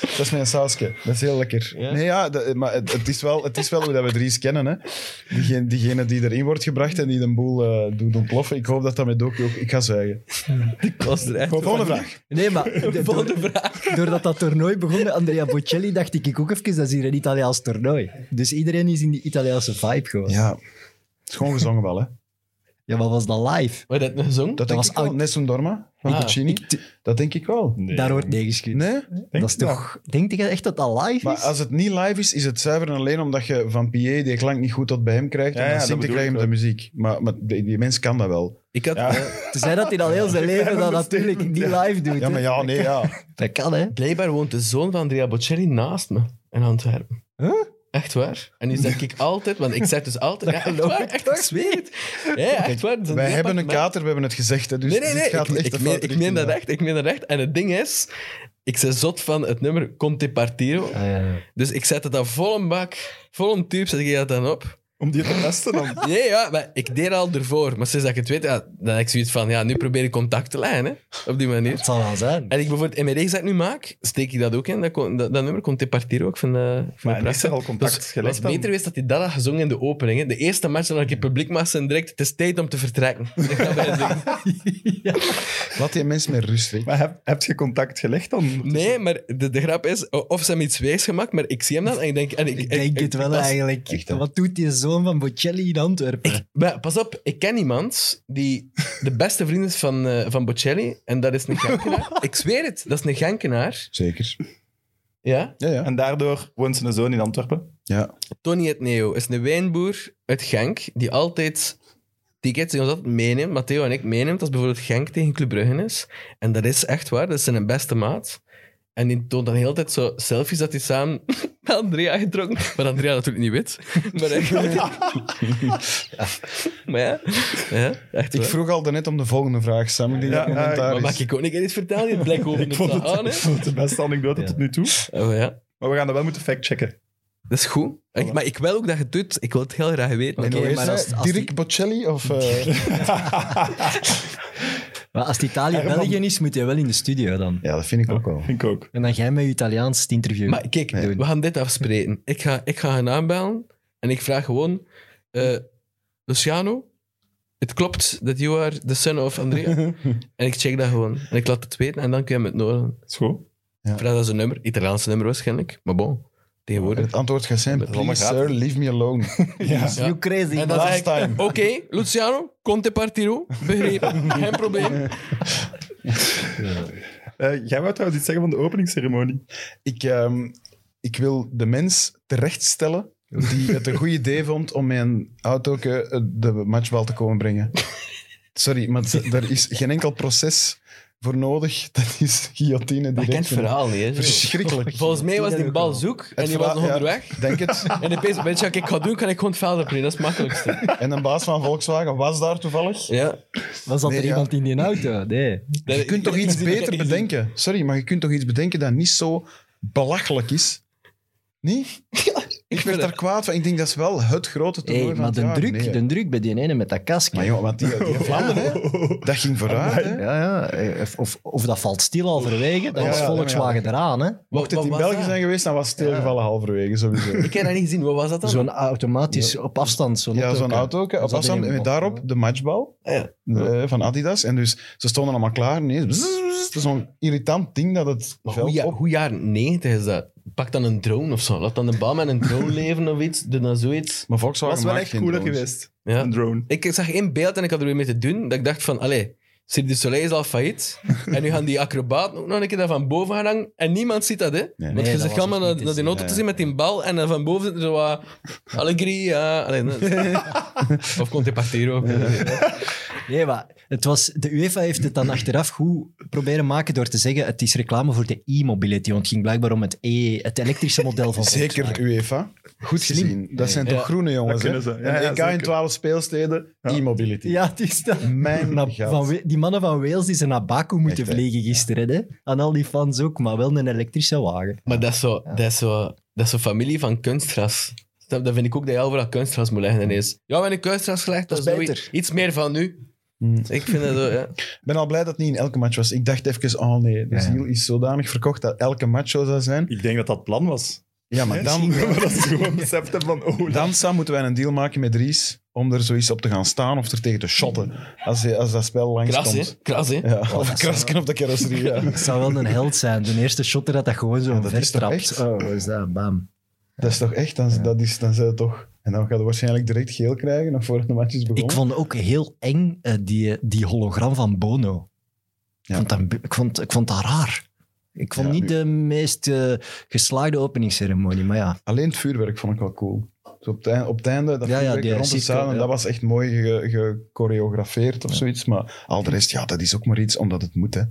Speaker 4: Dat is mijn sausje. Dat is heel lekker. Nee, ja, dat- maar het, het, is wel, het is wel hoe dat we Dries kennen. Hè. Diegene, diegene die erin wordt gebracht en die de boel eh, doet ontploffen. Ik hoop dat dat met Doku ook... Ik ga zwijgen.
Speaker 5: Ik was er echt
Speaker 4: Volgende vraag.
Speaker 2: Nee, maar de-
Speaker 5: Volgende
Speaker 2: door-
Speaker 5: vraag.
Speaker 2: doordat dat toernooi begon met Andrea Bocelli, dacht ik ook even, dat is hier een Italiaans toernooi. Dus iedereen is in die Italiaanse vibe gewoon. Ja,
Speaker 4: gewoon gezongen wel. Hè.
Speaker 2: Wat was dat live?
Speaker 5: Wat je gezongen?
Speaker 4: Dat, denk
Speaker 2: was oud.
Speaker 4: Nessun Dorma van
Speaker 5: Ah,
Speaker 4: Puccini. Dat denk ik wel.
Speaker 2: Daar wordt nee geschud.
Speaker 4: Nee?
Speaker 2: Dat is toch... Denk je echt dat dat live
Speaker 4: Maar
Speaker 2: is?
Speaker 4: als het niet live is, is het zuiver en alleen omdat je van PA die klank niet goed tot bij hem krijgt.
Speaker 1: Ja,
Speaker 4: en
Speaker 1: ja,
Speaker 4: dan
Speaker 1: dat
Speaker 4: zingt met de muziek. Maar, maar die, die mens kan dat wel.
Speaker 5: Ik had
Speaker 1: Ja.
Speaker 2: Tenzij dat hij al heel zijn leven dat natuurlijk niet live doet.
Speaker 4: Ja, maar ja, nee, ja.
Speaker 2: Dat kan, hè.
Speaker 5: blijkbaar woont de zoon van Andrea Bocelli naast me in Antwerpen. Echt waar? En nu zeg ik altijd, want ik zeg dus altijd, ja, echt waar, echt, ik zweer het. Ja, echt waar.
Speaker 4: Wij hebben een kater, we hebben het gezegd. Hè, dus
Speaker 5: Nee, nee, nee.
Speaker 4: gaat
Speaker 5: Ik,
Speaker 4: echt
Speaker 5: ik, meen, ik dat echt. Ik meen dat echt. En het ding is, ik zei zot van het nummer Conte Partiro.
Speaker 2: Ah, ja, ja.
Speaker 5: Dus ik zet het dan vol een bak, vol een tube, zet ik dat dan op.
Speaker 1: Om die te testen dan.
Speaker 5: Nee, ja, maar ik deed al ervoor. Maar sinds dat ik het weet, ja, dan heb ik zoiets van, ja, nu probeer ik contact te lijnen, hè, op die manier.
Speaker 2: Het zal wel zijn.
Speaker 5: En ik bijvoorbeeld in mijn dat ik nu maak, steek ik dat ook in. Dat, dat, dat nummer komt te partire ook van de van
Speaker 1: Maar is er al contact
Speaker 5: Dus het
Speaker 1: gelegd
Speaker 5: was
Speaker 1: dan?
Speaker 5: beter geweest dat hij dat had gezongen in de opening. Hè. De eerste match, dan ik publiekmassa en direct, het is tijd om te vertrekken. Ik ga bij zingen.
Speaker 4: Laat die mens met rust. Hè.
Speaker 1: Maar heb, heb je contact gelegd dan?
Speaker 5: Nee, maar de, de grap is, of ze hem iets wijs gemaakt, maar ik zie hem dan en ik denk... En ik,
Speaker 2: Ik denk het wel
Speaker 5: was-
Speaker 2: eigenlijk.
Speaker 4: Echt?
Speaker 2: Wat doet die zoon van Bocelli in Antwerpen?
Speaker 5: Maar pas op, ik ken iemand die de beste vriend is van, eh, van Bocelli en dat is een Genkenaar. ik zweer het, dat is een Genkenaar.
Speaker 4: Zeker.
Speaker 5: Ja?
Speaker 4: Ja, ja.
Speaker 1: En daardoor woont zijn zoon in Antwerpen.
Speaker 4: ja.
Speaker 5: Tony het Neo is een wijnboer uit Genk die altijd tickets die ons altijd meeneemt, Matteo en ik meeneemt, als bijvoorbeeld Genk tegen Club Brugge is. En dat is echt waar, dat is zijn beste maat. En die toont dan de hele tijd zo selfies dat hij samen met Andrea gedronken Maar Andrea natuurlijk niet weet. Maar, hij- ja. maar ja, ja echt
Speaker 4: Ik
Speaker 5: waar.
Speaker 4: vroeg al net om de volgende vraag, Sam. Ik denk
Speaker 1: Ja,
Speaker 4: dat het
Speaker 1: ja,
Speaker 4: commentaar
Speaker 5: Maar
Speaker 4: is.
Speaker 5: mag ik ook niet eens vertellen? Je blik over
Speaker 1: Ik
Speaker 5: het aan,
Speaker 1: ik vond het de beste anekdote
Speaker 2: Ja.
Speaker 1: tot nu toe.
Speaker 5: Oh ja,
Speaker 1: Maar we gaan dat wel moeten factchecken.
Speaker 5: dat is goed. Ik- maar ik wil ook dat je het doet. Ik wil het heel graag weten.
Speaker 4: Heet
Speaker 2: maar als- als
Speaker 4: Dirk
Speaker 2: die-
Speaker 4: Bocelli? Of, eh,
Speaker 2: Maar als het. Italië-België is, moet je wel in de studio dan.
Speaker 4: Ja, dat vind ik ook wel.
Speaker 1: Vind ik ook.
Speaker 2: En dan ga je met je Italiaans het interview
Speaker 5: Maar kijk,
Speaker 2: doen.
Speaker 5: we gaan dit afspreken. Ik ga, ik ga hen aanbellen en ik vraag gewoon... eh, Luciano, het klopt dat you are the son of Andrea? en ik check dat gewoon. En ik laat het weten en dan kun je hem het nodigen.
Speaker 1: Is goed.
Speaker 5: Ik vraag dat is een nummer, Italiaanse nummer waarschijnlijk. Maar bon, tegenwoordig.
Speaker 4: Het antwoord gaat zijn, please sir, leave me alone.
Speaker 1: Ja.
Speaker 5: Ja.
Speaker 2: You crazy.
Speaker 5: En
Speaker 4: time.
Speaker 5: oké, Luciano, conte partiro, begrepen, geen probleem.
Speaker 1: Eh, jij wou trouwens iets zeggen van de openingsceremonie.
Speaker 4: Ik, ehm, ik wil de mens terechtstellen die het een goed idee vond om mijn auto de matchbal te komen brengen. Sorry, maar er is geen enkel proces voor nodig. Dat is guillotine
Speaker 5: Maar ik ken
Speaker 4: direct.
Speaker 5: het verhaal niet. Hè.
Speaker 4: Verschrikkelijk.
Speaker 5: Volgens mij was die bal zoek en die was nog
Speaker 4: ja,
Speaker 5: onderweg.
Speaker 4: Denk het.
Speaker 5: En opeens, weet je wat ik ga doen? Kan ik gewoon het veld oprijden. Dat is het makkelijkste.
Speaker 4: En een baas van Volkswagen was daar toevallig.
Speaker 5: Ja.
Speaker 2: Was dat
Speaker 4: Nee,
Speaker 2: er
Speaker 4: ja.
Speaker 2: iemand in die auto? Nee.
Speaker 4: Je kunt toch iets beter bedenken? Sorry, maar je kunt toch iets bedenken dat niet zo belachelijk is? Niet? Ik werd daar kwaad van. Ik denk dat is wel het grote toernooi
Speaker 2: Hey,
Speaker 4: van
Speaker 2: maar
Speaker 4: het
Speaker 2: de
Speaker 4: jaar.
Speaker 2: druk,
Speaker 4: Nee.
Speaker 2: de druk bij die ene met dat kastje.
Speaker 4: Maar joh, want die, die Vlaanderen, hè, dat ging vooruit. Hè.
Speaker 2: Ja, ja. Of, of, of dat valt stil halverwege,
Speaker 1: Ja,
Speaker 2: is
Speaker 1: ja,
Speaker 2: Volkswagen eraan. Hè?
Speaker 4: Mocht het
Speaker 5: Wat
Speaker 4: in
Speaker 5: was
Speaker 4: België
Speaker 5: dat?
Speaker 4: zijn geweest, dan was het stilgevallen halverwege sowieso.
Speaker 5: Ik heb dat niet gezien. Wat was dat dan?
Speaker 2: Zo'n automatisch op afstand. Zo'n
Speaker 4: Ja, zo'n
Speaker 2: autootje.
Speaker 4: auto op
Speaker 2: Was dat
Speaker 4: afstand. Met daarop de matchbal
Speaker 5: Ah, ja.
Speaker 4: eh, van Adidas. En dus ze stonden allemaal klaar. Nee, bzzz, het is zo'n irritant ding dat het veld
Speaker 5: ja,
Speaker 4: op...
Speaker 5: hoe jaren 90 is dat? Pak dan een drone of zo. Laat dan de bal met een drone leven of iets. Doe dan zoiets.
Speaker 4: Maar
Speaker 1: Dat
Speaker 4: Volkswagen
Speaker 1: was wel echt cooler
Speaker 4: drones.
Speaker 1: geweest.
Speaker 5: Ja.
Speaker 1: Een drone.
Speaker 5: Ik zag één beeld en ik had er weer mee te doen. Dat ik dacht van, allee, Cirque du Soleil is al failliet. en nu gaan die acrobaten ook nog een keer daar van boven gaan hangen. En niemand ziet dat, hè? Want
Speaker 2: Nee,
Speaker 5: je zegt allemaal naar, naar die auto
Speaker 4: ja.
Speaker 5: te zien met die bal. En dan van boven zit er zo wat... Allegri, ja. Allee, of Conte Partiro.
Speaker 2: Nee, maar het was, de UEFA heeft het dan achteraf goed proberen maken door te zeggen het is reclame voor de e-mobility, want het ging blijkbaar om het, e, het elektrische model van
Speaker 4: Zeker
Speaker 2: Volkswagen.
Speaker 4: UEFA. Goed gezien. Dat zijn
Speaker 5: Ja.
Speaker 4: toch groene jongens,
Speaker 1: Dat
Speaker 4: hè?
Speaker 1: ze. Ja,
Speaker 4: Een
Speaker 1: ja,
Speaker 4: EK in
Speaker 1: zeker.
Speaker 4: 12 speelsteden,
Speaker 1: Ja.
Speaker 4: e-mobility.
Speaker 2: Ja, het is dat.
Speaker 4: Mijn
Speaker 2: van die mannen van Wales die zijn naar Baku moeten
Speaker 4: Echt,
Speaker 2: vliegen gisteren. Hè? Aan al die fans ook, maar wel een elektrische wagen.
Speaker 5: Maar dat is zo, dat is zo, dat is zo familie van kunstgras. Dan vind ik ook dat je overal kunstgras moet leggen ineens. Ja, we hebben een kunstgras gelegd, dat,
Speaker 2: Dat
Speaker 5: is
Speaker 2: beter.
Speaker 5: iets meer van nu.
Speaker 4: Hmm.
Speaker 5: Ik vind zo, ja.
Speaker 4: Ik ben al blij dat het niet in elke match was. Ik dacht even, oh nee, de
Speaker 2: Ja.
Speaker 4: ziel is zodanig verkocht dat elke match zo zou zijn.
Speaker 1: Ik denk dat dat het plan was.
Speaker 4: Ja, maar dan,
Speaker 1: maar dat ze gewoon beseft van, oh,
Speaker 4: dan Sam, moeten wij een deal maken met Ries om er zoiets op te gaan staan of er tegen te shotten als, hij- als dat spel langs
Speaker 5: Kras, hè?
Speaker 4: komt.
Speaker 5: Kras, hè?
Speaker 4: Ja, of krasken op de carrosserie. Ja.
Speaker 2: Het zou wel een held zijn. De eerste shotter dat dat gewoon zo
Speaker 4: Ja, is echt?
Speaker 2: Oh, wat is dat? Bam.
Speaker 4: Dat is toch echt, dan, dat is, dan zijn het toch... En dan gaat hij waarschijnlijk direct geel krijgen, nog voordat de match is begonnen.
Speaker 2: Ik vond ook heel eng eh, die, die hologram van Bono.
Speaker 4: Ja.
Speaker 2: Ik, vond dat, ik, vond, ik vond dat raar. Ik vond
Speaker 4: Ja,
Speaker 2: niet
Speaker 4: nu-
Speaker 2: de meest eh, geslaagde openingsceremonie, maar ja.
Speaker 4: Alleen het vuurwerk vond ik wel cool. Zo op, het einde, op het einde, dat
Speaker 2: Ja,
Speaker 4: vuurwerk rond
Speaker 2: ja.
Speaker 4: dat was echt mooi ge- gechoreografeerd of zoiets. Maar al de rest, ja, dat is ook maar iets omdat het moet. Hè.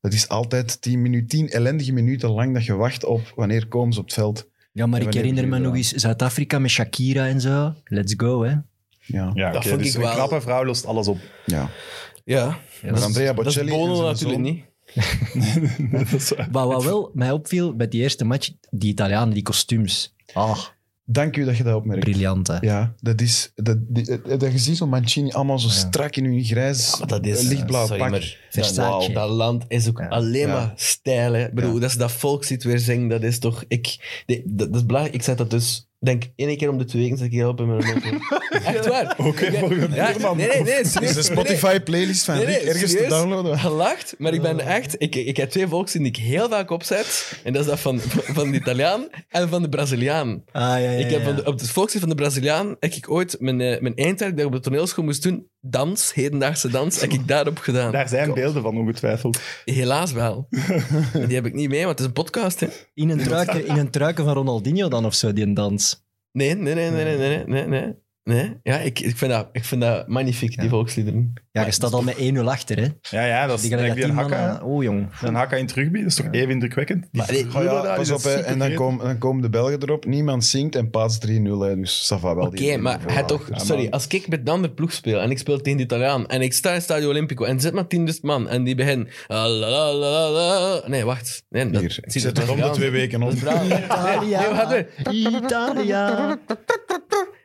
Speaker 4: Dat is altijd tien, minu- tien ellendige minuten lang dat je wacht op wanneer komen ze op het veld.
Speaker 2: Ja, maar
Speaker 4: Ja,
Speaker 2: ik herinner me nog eens Zuid-Afrika met Shakira en zo. Let's go, hè.
Speaker 4: Ja,
Speaker 1: Ja,
Speaker 5: Dat
Speaker 1: oké,
Speaker 5: vond
Speaker 1: dus
Speaker 5: ik
Speaker 1: een
Speaker 5: wel-
Speaker 1: knappe vrouw lost alles op.
Speaker 4: ja.
Speaker 5: Ja.
Speaker 4: Maar Andrea
Speaker 5: Dat is
Speaker 4: Bocelli en
Speaker 5: Bono
Speaker 4: zijn
Speaker 5: natuurlijk niet.
Speaker 1: dat is.
Speaker 2: Maar wat wel mij opviel bij die eerste match, die Italianen, die kostuums. Ah,
Speaker 4: Dank u dat je dat opmerkt.
Speaker 2: briljant, hè.
Speaker 4: Ja, dat is... Dat, die, dat, dat je ziet zo'n Mancini allemaal zo
Speaker 2: Ja.
Speaker 4: strak in hun grijs,
Speaker 5: Maar dat is...
Speaker 4: eh, lichtblauw
Speaker 5: sorry,
Speaker 4: pak.
Speaker 5: maar
Speaker 2: Versace.
Speaker 5: dat, wauw, dat land is ook
Speaker 2: Ja.
Speaker 5: alleen
Speaker 4: Ja.
Speaker 5: maar stijl. Hè. Ik bedoel,
Speaker 4: Ja.
Speaker 5: dat ze dat volk ziet weer zingen, dat is toch... Ik, dat, dat is belangrijk. Ik zeg dat dus... denk één keer om de twee weken ik help in mijn auto. Echt waar.
Speaker 1: Oké,
Speaker 5: ja. Nee, nee, nee.
Speaker 4: Is
Speaker 5: serieus.
Speaker 4: de. Spotify-playlist van
Speaker 5: Nee, nee,
Speaker 4: Rick ergens te downloaden?
Speaker 5: gelacht, maar ik ben echt... Ik, ik heb twee volkslieden die ik heel vaak opzet. En dat is dat van, van de Italiaan en van de Braziliaan.
Speaker 2: Ah, ja, ja,
Speaker 5: Ik heb
Speaker 2: ja.
Speaker 5: van de, op het van de Braziliaan heb ik ooit mijn, eh, mijn eindwerk dat ik op de toneelschool moest doen, dans, hedendaagse dans, heb ik daarop gedaan.
Speaker 1: Daar zijn beelden van, ongetwijfeld.
Speaker 5: Helaas wel. En die heb ik niet mee, want het is een podcast. Hè.
Speaker 2: In een, truiken, in een truiken van Ronaldinho dan of zo, die een dans.
Speaker 5: Nee, nee, nee, nee, nee, nee, nee. Nee. Ja, ik, ik, vind dat, ik vind dat magnifiek, die volksliederen.
Speaker 2: Ja, je staat al met 1-0 achter, hè.
Speaker 1: Ja, ja, dat is
Speaker 2: Die
Speaker 1: een hakka.
Speaker 2: Oh, jong.
Speaker 1: Een hakka in het rugby, dat is toch even indrukwekkend? Die
Speaker 5: Maar,
Speaker 1: brullen
Speaker 4: Ja,
Speaker 1: daar,
Speaker 4: pas op, hè. en dan, komen dan komen de Belgen erop. Niemand zingt en paas 3-0. hè. Dus ça va wel.
Speaker 5: Oké, maar hij toch,
Speaker 1: Ja,
Speaker 5: sorry, als ik met een andere ploeg speel en ik speel tegen de Italiaan en ik sta in het Stadio Olimpico en zit maar 10.000 man en die beginnen... ah. Nee, wacht. Nee, dat,
Speaker 4: Hier, ik zet
Speaker 5: je,
Speaker 4: er om de twee weken
Speaker 5: wacht, nee.
Speaker 2: Italia.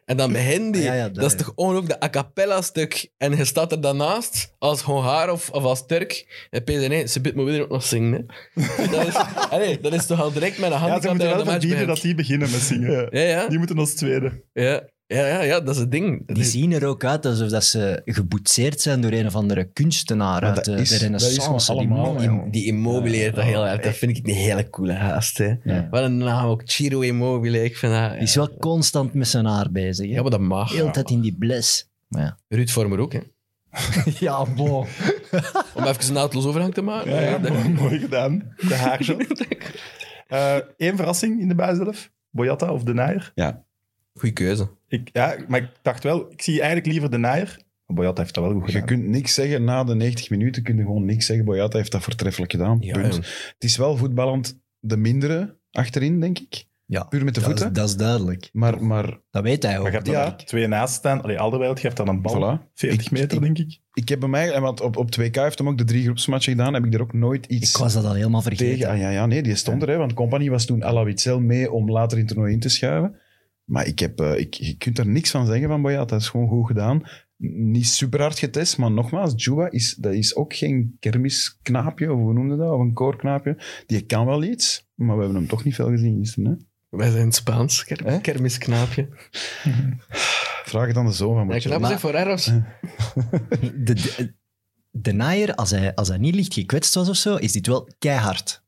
Speaker 5: En dan beginnen die.
Speaker 2: Ja, ja, dat,
Speaker 5: dat is
Speaker 2: ja.
Speaker 5: toch ongelooflijk, de a cappella stuk. En je staat er daarnaast, als Hongaar of, of als Turk. En Peter, nee, ze biedt me weer ook nog zingen. Hè. Dat, is, allee, dat is toch al direct met een
Speaker 1: Ja, ze moeten
Speaker 5: dat je
Speaker 1: wel dat die beginnen met zingen.
Speaker 5: Ja, ja.
Speaker 1: Die moeten als tweede.
Speaker 5: Ja, ja, ja, ja, dat is het ding.
Speaker 2: Die zien er ook uit alsof dat ze geboetseerd zijn door een of andere kunstenaar uit de,
Speaker 4: is-
Speaker 2: de
Speaker 4: dat is
Speaker 2: renaissance. die man,
Speaker 4: ja.
Speaker 5: Immobile heeft dat heel erg. Dat vind ik een hele coole haast. Hè.
Speaker 2: Ja.
Speaker 5: Wat een naam ook, Ciro Immobile. Ik vind dat...
Speaker 2: Die is wel constant met zijn haar bezig. Hè.
Speaker 5: Ja, maar dat mag.
Speaker 2: Heel tijd in die bles. Maar ja.
Speaker 5: Ruud Vormer ook, hè.
Speaker 2: ja, bon.
Speaker 5: Om even een naadloos overgang te maken.
Speaker 1: Ja, ja,
Speaker 5: Dat-
Speaker 1: mooi, mooi gedaan. De haarshot. Eén verrassing in de buitenzelf. Boyata of De Naaier.
Speaker 5: Goeie keuze.
Speaker 1: Ik, ja, maar ik dacht wel, ik zie eigenlijk liever De Naaier. Boyata heeft dat wel goed
Speaker 4: Je
Speaker 1: gedaan.
Speaker 4: kunt niks zeggen na de 90 minuten. kun je gewoon niks zeggen. Boyata heeft dat voortreffelijk gedaan.
Speaker 5: Ja,
Speaker 4: Punt.
Speaker 5: jong.
Speaker 4: Het is wel voetballend de mindere achterin, denk ik.
Speaker 2: Ja,
Speaker 4: Puur met de
Speaker 2: dat is,
Speaker 4: voeten.
Speaker 2: dat is duidelijk.
Speaker 4: Maar, maar
Speaker 2: Dat weet hij ook.
Speaker 1: Maar je hebt
Speaker 4: Ja.
Speaker 1: twee naast staan. Allee, Alderweireld geeft dan een bal.
Speaker 4: voilà.
Speaker 1: 40
Speaker 4: Ik-
Speaker 1: meter,
Speaker 4: ik-
Speaker 1: denk ik.
Speaker 4: Ik heb bij mij, en want op, op 2K heeft hem ook de drie groepsmatchen gedaan, heb ik er ook nooit iets
Speaker 2: Ik was dat al helemaal vergeten.
Speaker 4: tegen. Ah, ja, ja, nee, die stond er, hè, want Company was toen Ala Witzel mee om later in het toernooi in te schuiven. Maar ik heb, eh, ik, je kunt er niks van zeggen van Boyata. Dat is gewoon goed gedaan. Niet super hard getest, maar nogmaals, Juba is, dat is ook geen kermisknaapje, of hoe noemde dat, of een koorknaapje. Die kan wel iets, maar we hebben hem toch niet veel gezien gisteren. Hè?
Speaker 5: Wij zijn Spaans. Kermisknaapje.
Speaker 4: Vraag het aan de zoon van
Speaker 5: Ja,
Speaker 4: Mathieu.
Speaker 5: knap voor Eros.
Speaker 2: De, de, de naaier, als hij, als hij niet licht gekwetst was of zo, is dit wel keihard.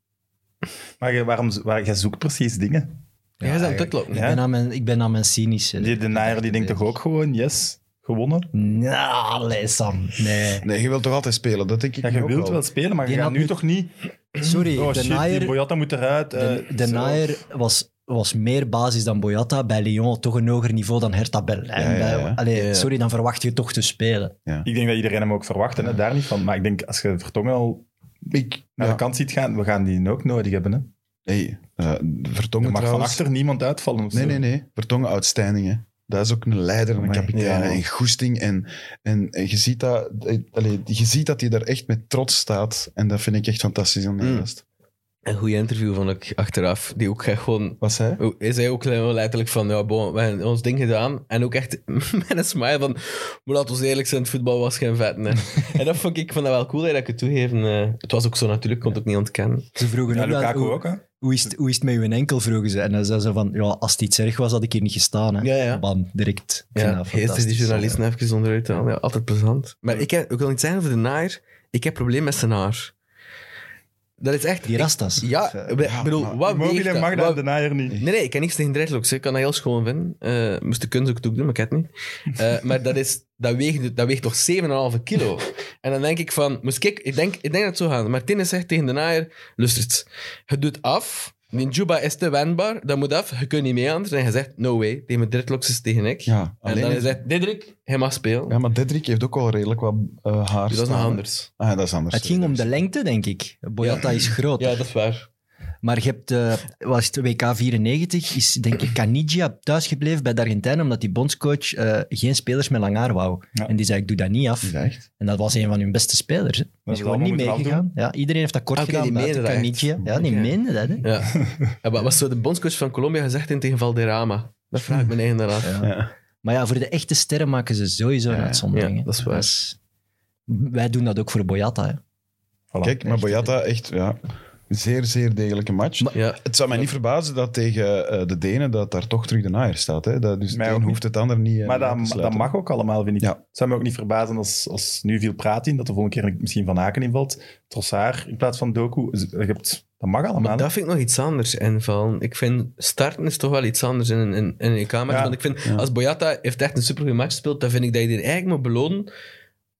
Speaker 1: Maar je, waarom, waar, jij zoekt precies dingen.
Speaker 5: Jij bent aan het uitlokken.
Speaker 2: Ik, ben aan mijn, ik ben aan mijn cynische.
Speaker 1: Die De Naaier die denkt toch ook gewoon, yes, gewonnen.
Speaker 2: Nou, Sam. Nee.
Speaker 4: Nee, je wilt toch altijd spelen, dat denk ik
Speaker 1: Ja, je wilt
Speaker 4: wel.
Speaker 1: spelen, maar je gaat nu toch niet...
Speaker 2: Sorry,
Speaker 1: Oh
Speaker 2: de
Speaker 1: shit, die
Speaker 2: naaier,
Speaker 1: Boyata moet eruit.
Speaker 2: de,
Speaker 1: eh,
Speaker 2: de naaier was, was meer basis dan Boyata. Bij Lyon toch een hoger niveau dan Hertha Berlijn.
Speaker 4: Ja, ja, ja.
Speaker 2: Bij- allee,
Speaker 5: Ja, ja.
Speaker 2: Sorry, dan verwacht je toch te spelen.
Speaker 1: Ik denk dat iedereen hem ook verwacht, hè, daar niet van. Maar ik denk, als je Vertongen al
Speaker 4: Ik,
Speaker 1: naar
Speaker 4: ja,
Speaker 1: de kant ziet gaan, we gaan die ook nodig hebben. Hè.
Speaker 4: Hey, eh,
Speaker 1: Er
Speaker 4: Vertongen
Speaker 1: mag van
Speaker 4: trouwens...
Speaker 1: achter niemand uitvallen of
Speaker 4: Nee,
Speaker 1: zo.
Speaker 4: nee, nee. Vertongen outstanding, hè. Dat is ook een leider, een
Speaker 2: Amai.
Speaker 4: kapitein
Speaker 1: Ja.
Speaker 4: en goesting. En, en, en je, ziet dat, eh, allee, je ziet dat hij daar echt met trots staat. En dat vind ik echt fantastisch aan die
Speaker 5: Mm.
Speaker 4: gast.
Speaker 5: Een goede interview vond ik achteraf. Die ook echt gewoon...
Speaker 4: Wat zei hij?
Speaker 5: Oh, Hij zei ook gewoon letterlijk van, ja, bon, we hebben ons ding gedaan. En ook echt met een smile van, maar laten we eerlijk zijn, het voetbal was geen vet. hè. en dat vond ik, ik vond dat wel cool, hè, dat ik het toegeven. eh, het was ook zo natuurlijk, ik kon het ook niet ontkennen.
Speaker 2: Ze vroegen
Speaker 1: Ja, Lukaku
Speaker 2: hoe,
Speaker 1: ook, hè.
Speaker 2: Hoe, is het, hoe is het met uw enkel, vroegen ze. En dan zei ze van, ja, als het iets erg was, had ik hier niet gestaan. Hè.
Speaker 5: Ja, ja.
Speaker 2: Bam, direct.
Speaker 5: Ja, eerst die journalisten even onderuit halen. Ja, altijd plezant. Maar ik, heb, ik wil niet zeggen over de naaier. Ik heb probleem met zijn haar. Dat is echt...
Speaker 2: Die
Speaker 5: ik-
Speaker 2: rastas.
Speaker 5: ja, ik
Speaker 4: ja,
Speaker 5: bedoel,
Speaker 4: maar-
Speaker 5: wat dat?
Speaker 1: mag dat de naaier niet.
Speaker 5: Nee, nee, ik kan niks tegen dreadlocks. Ik kan dat heel schoon vinden. Eh moest de kunst ook doen, maar ik heb het niet. Eh, maar dat, is, dat, weegt, dat weegt toch 7,5 kilo. En dan denk ik van... Moest ik, ik, denk, ik denk dat het zo gaat. Martinez zegt tegen de naaier... Luister, je doet af. Die Juba is te wendbaar. Dat moet af. Je kunt niet mee anders. En hij zegt, no way. Tegen mijn dreadlocks is tegen ik.
Speaker 4: Ja,
Speaker 5: en
Speaker 4: alleen...
Speaker 5: dan hij zegt, Diederik, hij mag spelen.
Speaker 4: ja, maar Dedrick heeft ook al redelijk wat eh, haar
Speaker 5: Dus dat is nog
Speaker 4: staan.
Speaker 5: anders.
Speaker 4: Ah, ja, dat is anders.
Speaker 2: Het ging om de lengte, denk ik. Boyata is groot.
Speaker 5: Ja, dat is waar.
Speaker 2: Maar je hebt, eh was het WK 94, is denk ik Canigia thuisgebleven bij de Argentijnen, omdat die bondscoach eh, geen spelers met lang haar wou.
Speaker 1: Ja.
Speaker 2: En die zei, ik doe dat niet af.
Speaker 4: Echt?
Speaker 2: En dat was een van hun beste spelers. Hè. Die
Speaker 1: ze
Speaker 2: is gewoon niet meegegaan. Ja, iedereen heeft dat kort gedaan. buiten. Canigia. Ja, die meende dat. Hè.
Speaker 5: Ja. ja wat was zo de bondscoach van Colombia gezegd in tegen Valderrama? Dat vraag ik me eigen af.
Speaker 2: Ja.
Speaker 4: Ja.
Speaker 2: Maar ja, voor de echte sterren maken ze sowieso een
Speaker 4: Ja,
Speaker 2: uitzondering.
Speaker 5: dat is waar.
Speaker 2: Dus wij doen dat ook voor Boyata. Hè.
Speaker 1: Voilà.
Speaker 4: Kijk, maar
Speaker 2: echt,
Speaker 4: Boyata, echt, ja, zeer, zeer degelijke match.
Speaker 2: Maar-
Speaker 5: Ja.
Speaker 4: Het zou mij niet verbazen dat tegen eh, de Denen dat daar toch terug de naaier staat. Hè? Dat, dus
Speaker 1: Mij
Speaker 4: het een
Speaker 1: niet.
Speaker 4: hoeft het ander niet eh,
Speaker 1: Maar dat, mag ook allemaal, vind ik.
Speaker 4: Ja.
Speaker 1: Het zou me ook niet verbazen als, als nu veel praat in, dat de volgende keer misschien Van Aken invalt. Trossard in plaats van Doku. Je hebt, dat mag allemaal.
Speaker 5: Maar dat vind ik nog iets anders invallen. Ik vind starten is toch wel iets anders in een, in, in een EK-match.
Speaker 1: Ja.
Speaker 5: Want ik vind,
Speaker 4: Ja.
Speaker 5: als Boyata heeft echt een supergoeie match gespeeld, dan vind ik dat je die eigenlijk moet belonen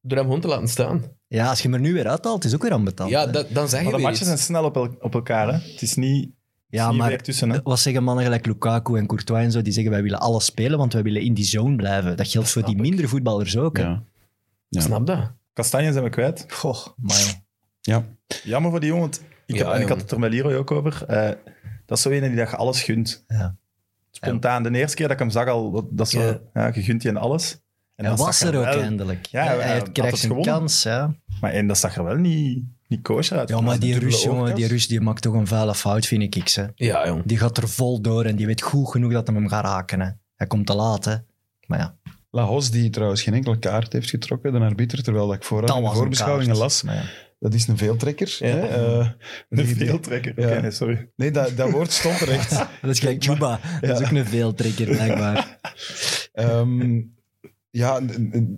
Speaker 5: door hem gewoon te laten staan.
Speaker 2: Ja, als je hem er nu weer uithaalt, is ook weer aanbetaald.
Speaker 5: Ja, dat, dan zeg je
Speaker 1: Maar de
Speaker 5: weer
Speaker 1: matches
Speaker 5: iets.
Speaker 1: zijn snel op, el- op elkaar. Hè. Het is niet,
Speaker 2: Ja, maar
Speaker 1: tussen. Hè.
Speaker 2: wat zeggen mannen gelijk Lukaku en Courtois en zo, die zeggen wij willen alles spelen, want wij willen in die zone blijven. Dat geldt voor die
Speaker 5: snap ik.
Speaker 2: mindere voetballers ook. hè.
Speaker 4: Ja. Ja.
Speaker 5: Snap dat?
Speaker 1: Kastanje zijn we kwijt.
Speaker 2: Goh, maar
Speaker 4: Ja.
Speaker 1: Jammer voor die jongen. want Ik,
Speaker 5: Ja,
Speaker 1: heb, en ik had het er met Leroy ook over. Eh, dat is zo een die dat je alles gunt.
Speaker 2: Ja.
Speaker 1: Spontaan. De eerste keer dat ik hem zag al, dat, dat is zo,
Speaker 5: Ja.
Speaker 1: ja. je gunt je en alles. En
Speaker 2: hij was er
Speaker 1: er
Speaker 2: ook
Speaker 1: wel-
Speaker 2: eindelijk.
Speaker 1: Ja,
Speaker 2: hij, krijgt
Speaker 1: gewonnen.
Speaker 2: kans. Ja,
Speaker 1: Maar en dat zag er wel niet, niet kosher uit.
Speaker 2: ja maar die Rus, jongen, die Rus die maakt toch een vuile fout, vind ik. Hè.
Speaker 5: Ja, jong.
Speaker 2: Die gaat er vol door en die weet goed genoeg dat hij hem gaat raken. Hè. Hij komt te laat. Hè. Maar ja,
Speaker 4: Lahos, die trouwens geen enkele kaart heeft getrokken, de arbiter, terwijl dat ik vooraf de
Speaker 2: was een
Speaker 4: voorbeschouwingen las,
Speaker 2: ja.
Speaker 4: dat is een veeltrekker.
Speaker 5: Ja.
Speaker 4: Hè? Eh,
Speaker 1: Een veeltrekker.
Speaker 4: Ja.
Speaker 1: Nee, sorry.
Speaker 4: Nee, dat, dat woord stond er echt.
Speaker 2: Dat is gelijk Juba. Dat is ook een veeltrekker, blijkbaar.
Speaker 4: Ehm, ja,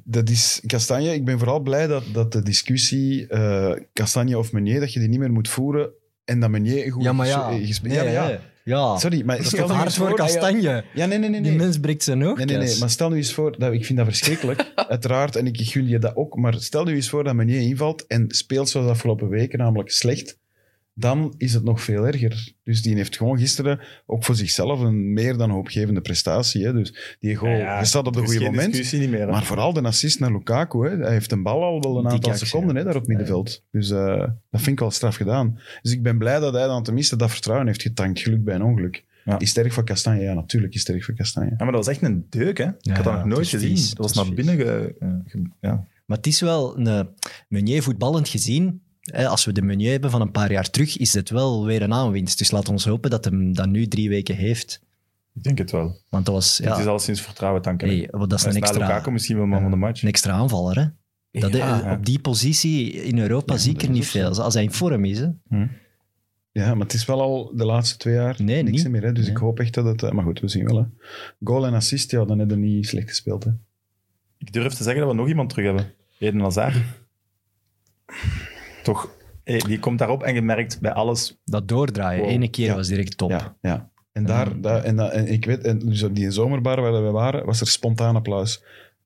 Speaker 4: dat is Kastanje. Ik ben vooral blij dat, dat de discussie eh Kastanje of Meunier, dat je die niet meer moet voeren en dat Meunier goed
Speaker 2: Ja, maar ja.
Speaker 4: gespeeld
Speaker 2: Nee,
Speaker 4: ja,
Speaker 2: nee.
Speaker 4: ja.
Speaker 2: Ja,
Speaker 4: Sorry, maar
Speaker 2: dat is
Speaker 4: stel nu eens
Speaker 2: voor
Speaker 4: voor...
Speaker 2: Kastanje.
Speaker 4: Ja, nee, nee, nee.
Speaker 2: Die mens breekt zijn oog.
Speaker 4: Nee, nee, nee. Maar stel nu eens voor, dat, ik vind dat verschrikkelijk, uiteraard, en ik gun je dat ook, maar stel nu eens voor dat Meunier invalt en speelt zoals de afgelopen weken, namelijk slecht, dan is het nog veel erger. Dus die heeft gewoon gisteren ook voor zichzelf een meer dan hoopgevende prestatie. Hè. Dus die goal,
Speaker 1: Ja, ja,
Speaker 4: je staat op het goede moment,
Speaker 1: meer.
Speaker 4: maar vooral de assist naar Lukaku. Hè. Hij heeft een bal al wel een aantal
Speaker 2: actie,
Speaker 4: seconden hè, daar op het middenveld. Dus eh, dat vind ik wel straf gedaan. Dus ik ben blij dat hij dan tenminste dat vertrouwen heeft getankt. Geluk bij een ongeluk.
Speaker 1: Ja.
Speaker 4: Is sterk voor Kastanje? Ja, natuurlijk is sterk voor Kastanje.
Speaker 1: Ja, maar dat was echt een deuk, hè? ik had dat
Speaker 2: ja,
Speaker 1: nog nooit gezien.
Speaker 2: vies,
Speaker 1: dat was naar binnen ge, ge- ja.
Speaker 2: Maar het is wel een eh, Meunier voetballend gezien. Als we de Meunier hebben van een paar jaar terug, is het wel weer een aanwinst. Dus laat ons hopen dat hem dat nu drie weken heeft.
Speaker 1: Ik denk het wel.
Speaker 2: Want dat was
Speaker 1: Het is
Speaker 2: ja,
Speaker 1: al sinds vertrouwen tanken.
Speaker 2: wat dat is
Speaker 1: Hij
Speaker 2: een extra,
Speaker 1: Lukaku misschien wel man van de match.
Speaker 2: een extra aanvaller. Hè? Dat
Speaker 5: Ja.
Speaker 2: hij- op die positie in Europa
Speaker 4: Ja,
Speaker 2: zie ik er niet veel. Als hij in vorm is. Hè?
Speaker 4: Ja, maar het is wel al de laatste twee jaar
Speaker 2: Nee,
Speaker 4: niks
Speaker 2: niet.
Speaker 4: meer. Hè? Dus
Speaker 2: Nee.
Speaker 4: ik hoop echt dat het... eh, Maar goed, we zien wel. Hè. Goal en assist, ja, dan hebben we niet slecht gespeeld. Hè.
Speaker 1: Ik durf te zeggen dat we nog iemand terug hebben. Eden Hazard. Toch, hey, die komt daarop en je merkt bij alles...
Speaker 2: Dat doordraaien.
Speaker 1: Wow.
Speaker 2: Ene keer
Speaker 4: Ja.
Speaker 2: was direct top.
Speaker 4: Ja, ja. En, daar,
Speaker 2: Ja.
Speaker 4: daar, en, dat- en ik weet, en dus die zomerbar waar we waren, was er spontaan applaus.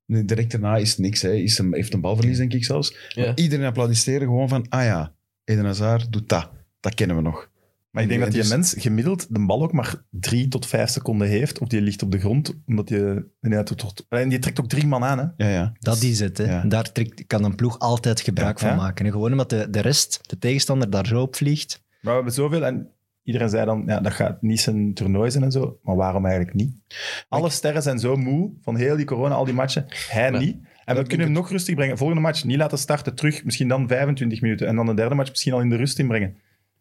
Speaker 4: Nu, direct daarna is het niks. Hè. Is hem, heeft een balverlies, denk ik zelfs.
Speaker 5: Ja.
Speaker 4: Iedereen applaudisseerde gewoon van, ah ja, Eden Hazard doet dat. Dat kennen we nog.
Speaker 1: Maar ik denk dat die
Speaker 4: Dus-
Speaker 1: mens gemiddeld de bal ook maar drie tot vijf seconden heeft. Of die ligt op de grond, omdat je... En die trekt ook drie man aan, hè.
Speaker 4: Ja, ja.
Speaker 2: Dat is het. Hè.
Speaker 4: Ja.
Speaker 2: Daar trekt, kan een ploeg altijd gebruik
Speaker 1: Ja,
Speaker 2: van
Speaker 1: ja.
Speaker 2: maken. Gewoon omdat de, de rest, de tegenstander, daar zo op vliegt.
Speaker 1: Maar we hebben zoveel... En iedereen zei dan, ja, dat gaat niet zijn toernooi zijn en zo. Maar waarom eigenlijk niet? Alle sterren zijn zo moe van heel die corona, al die matchen. Hij
Speaker 5: Maar-
Speaker 1: niet. En we kunnen hem nog rustig brengen. Volgende match niet laten starten, terug. Misschien dan 25 minuten. En dan de derde match misschien al in de rust inbrengen.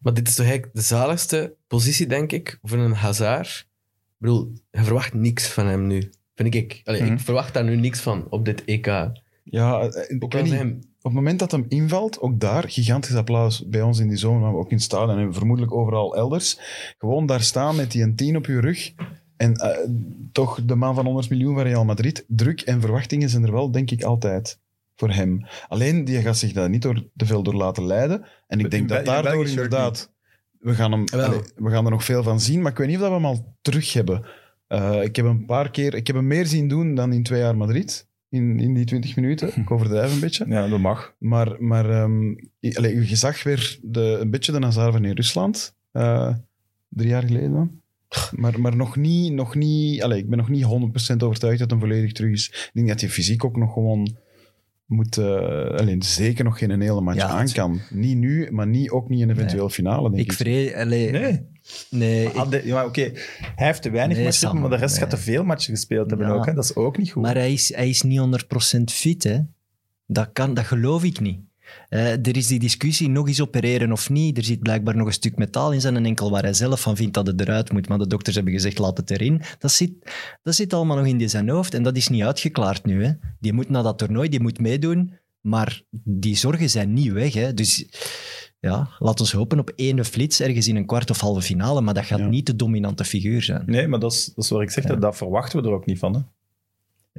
Speaker 5: Maar dit is toch eigenlijk de zaligste positie, denk ik, voor een Hazard. Ik bedoel, je verwacht niks van hem nu. Vind ik. Allee,
Speaker 1: Mhm.
Speaker 5: Ik verwacht daar nu niks van op dit EK.
Speaker 4: Ja, eh, ik
Speaker 5: Ook
Speaker 4: weet
Speaker 5: als
Speaker 4: niet.
Speaker 5: hem...
Speaker 4: Op het moment dat hem invalt, ook daar, gigantisch applaus bij ons in die zone, maar ook in het stadion en vermoedelijk overal elders. Gewoon daar staan met die een 10 op je rug. En eh, toch de man van 100 miljoen van Real Madrid. Druk en verwachtingen zijn er wel, denk ik, altijd voor hem. Alleen, die gaat zich daar niet door, te veel door laten leiden. En ik denk
Speaker 1: In
Speaker 4: dat daardoor inderdaad... We gaan, hem, allee, we gaan er nog veel van zien, maar ik weet niet of dat we hem al terug hebben. Eh, ik heb een paar keer... Ik heb hem meer zien doen dan in twee jaar Madrid. In, in die 20 minuten. Ik overdrijf een beetje.
Speaker 1: Ja, dat mag.
Speaker 4: Maar, maar ehm, allee, je zag weer de, een beetje de Nazar van in Rusland. eh, drie jaar geleden dan. Maar, maar nog niet... Nog niet allee, ik ben nog niet 100% overtuigd dat hij volledig terug is. Ik denk dat hij fysiek ook nog gewoon moet... eh, alleen zeker nog geen hele match
Speaker 2: Ja,
Speaker 4: aan kan. Niet nu, maar niet, ook niet in een eventueel finale, denk ik.
Speaker 2: Ik vrees... allee,
Speaker 1: Nee.
Speaker 2: nee,
Speaker 1: ja, Oké, hij heeft te weinig
Speaker 2: Nee,
Speaker 1: matchen, maar de rest
Speaker 2: nee.
Speaker 1: gaat te veel matchen gespeeld hebben
Speaker 2: Ja.
Speaker 1: ook. Hè. Dat is ook niet goed.
Speaker 2: Maar hij is, hij is niet 100% fit, hè. Dat, kan, dat geloof ik niet. Eh, er is die discussie, nog eens opereren of niet. Er zit blijkbaar nog een stuk metaal in zijn enkel waar hij zelf van vindt dat het eruit moet. Maar de dokters hebben gezegd, laat het erin. Dat zit, dat zit allemaal nog in die zijn hoofd en dat is niet uitgeklaard nu. Hè. Die moet naar dat toernooi, die moet meedoen. Maar die zorgen zijn niet weg. Hè. Dus ja, laat ons hopen op één flits ergens in een kwart of halve finale. Maar dat gaat
Speaker 4: Ja.
Speaker 2: niet de dominante figuur zijn.
Speaker 1: Nee, maar dat is, dat is wat ik zeg, dat, dat verwachten we er ook niet van. Hè.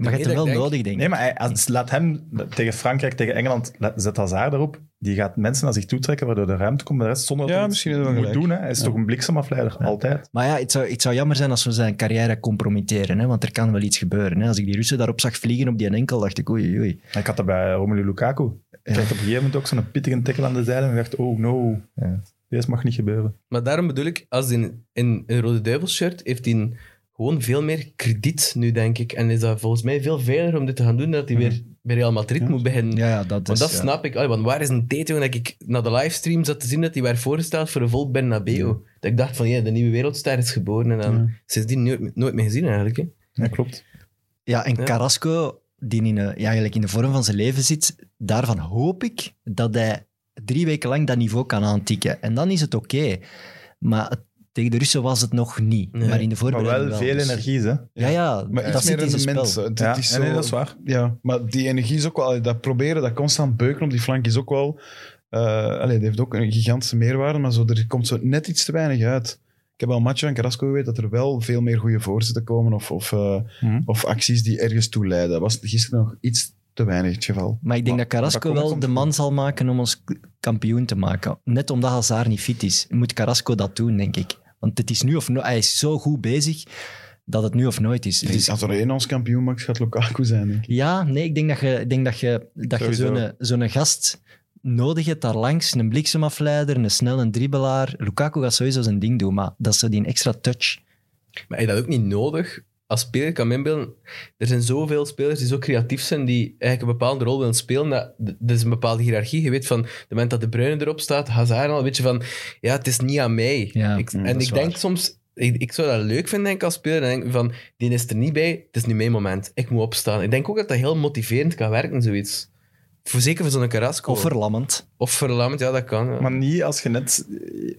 Speaker 2: Maar je hebt hem wel
Speaker 5: dat ik
Speaker 2: nodig, denk ik.
Speaker 1: Nee, maar hij, als, laat hem tegen Frankrijk, tegen Engeland, laat- zet Hazard erop. Die gaat mensen naar zich toe trekken, waardoor de ruimte komt. De rest zonder dat
Speaker 4: Ja,
Speaker 1: hij
Speaker 4: misschien wel
Speaker 1: moet doen. Hè. Hij is
Speaker 4: Ja.
Speaker 1: toch een bliksemafleider, altijd.
Speaker 2: Maar ja, het zou, het zou jammer zijn als we zijn carrière compromitteren, hè, want er kan wel iets gebeuren. Hè. Als ik die Russen daarop zag vliegen op die enkel, dacht ik oei, oei.
Speaker 1: Ik had dat bij Romelu Lukaku. Hij kreeg op een gegeven moment ook zo'n pittige tikkel aan de zijde. En ik dacht, oh no,
Speaker 2: Ja.
Speaker 1: deze mag niet gebeuren.
Speaker 5: Maar daarom bedoel ik, als in, in een Rode Duivels shirt heeft hij gewoon veel meer krediet nu, denk ik. En is dat volgens mij veel veiliger om dit te gaan doen, dat hij weer bij Real Madrid moet beginnen.
Speaker 2: Ja, ja, dat
Speaker 5: Want
Speaker 2: is...
Speaker 5: dat
Speaker 2: ja.
Speaker 5: snap ik. Allee, want waar is een tijd toen dat ik naar de livestream zat te zien dat hij werd voorgesteld voor een vol Bernabeu? Dat ik dacht van, ja, de nieuwe wereldster is geboren. En dan
Speaker 4: Ja.
Speaker 5: sindsdien nooit, nooit meer gezien eigenlijk. Hè.
Speaker 1: Ja, klopt.
Speaker 2: Ja, en
Speaker 5: Ja.
Speaker 2: Carrasco, die in, ja, eigenlijk in de vorm van zijn leven zit, daarvan hoop ik dat hij drie weken lang dat niveau kan aantikken. En dan is het oké. Maar het- tegen de Russen was het nog niet.
Speaker 5: Nee.
Speaker 2: Maar in de
Speaker 1: Maar
Speaker 2: voorbereiding
Speaker 1: wel veel
Speaker 2: dus-
Speaker 1: energie, hè.
Speaker 2: Ja, ja,
Speaker 4: Maar
Speaker 2: dat
Speaker 4: iets
Speaker 2: zit
Speaker 4: meer
Speaker 2: in.
Speaker 4: Het,
Speaker 1: Ja,
Speaker 4: het is zo,
Speaker 1: nee, dat is waar.
Speaker 4: Ja, maar die energie is ook wel... Dat proberen, dat constant beuken op die flank is ook wel... eh allee, dat heeft ook een gigantische meerwaarde, maar zo, er komt zo net iets te weinig uit. Ik heb al matchen van Carrasco geweten dat er wel veel meer goede voorzetten komen of, of, eh,
Speaker 1: Mhm.
Speaker 4: of acties die ergens toe leiden. Dat was gisteren nog iets te weinig het geval.
Speaker 2: Maar ik denk
Speaker 1: Maar-
Speaker 2: dat Carrasco
Speaker 1: maar dat
Speaker 2: wel de man zal maken om ons kampioen te maken. Net omdat Hazard niet fit is, moet Carrasco dat doen, denk ik. Want het is nu of nooit. Hij is zo goed bezig dat het nu of nooit is.
Speaker 4: Dus
Speaker 2: Dus,
Speaker 4: als er één ons kampioen maakt, gaat Lukaku zijn, denk ik.
Speaker 2: ja, nee, ik denk dat je, ik denk dat je, dat je zo'n, zo'n gast nodig hebt daar langs. Een bliksemafleider, een snelle dribbelaar. Lukaku gaat sowieso zijn ding doen, maar dat is zo die extra touch.
Speaker 5: Maar heb je dat ook niet nodig? Als speler kan me inbeelden, er zijn zoveel spelers die zo creatief zijn, die eigenlijk een bepaalde rol willen spelen. Dat, dat is een bepaalde hiërarchie. Je weet van, de moment dat de Bruyne erop staat, Hazard al, weet je van, ja, het is niet aan mij.
Speaker 2: Ja,
Speaker 5: ik,
Speaker 4: mm,
Speaker 5: en ik denk soms, ik, ik zou dat leuk vinden denk ik, als speler, dan denk ik van, die is er niet bij, het is nu mijn moment. Ik moet opstaan. Ik denk ook dat dat heel motiverend kan werken, zoiets. Voor, zeker voor zo'n Carrasco.
Speaker 2: Of verlammend.
Speaker 5: Of verlammend, ja, dat kan. ja.
Speaker 1: Maar niet als je net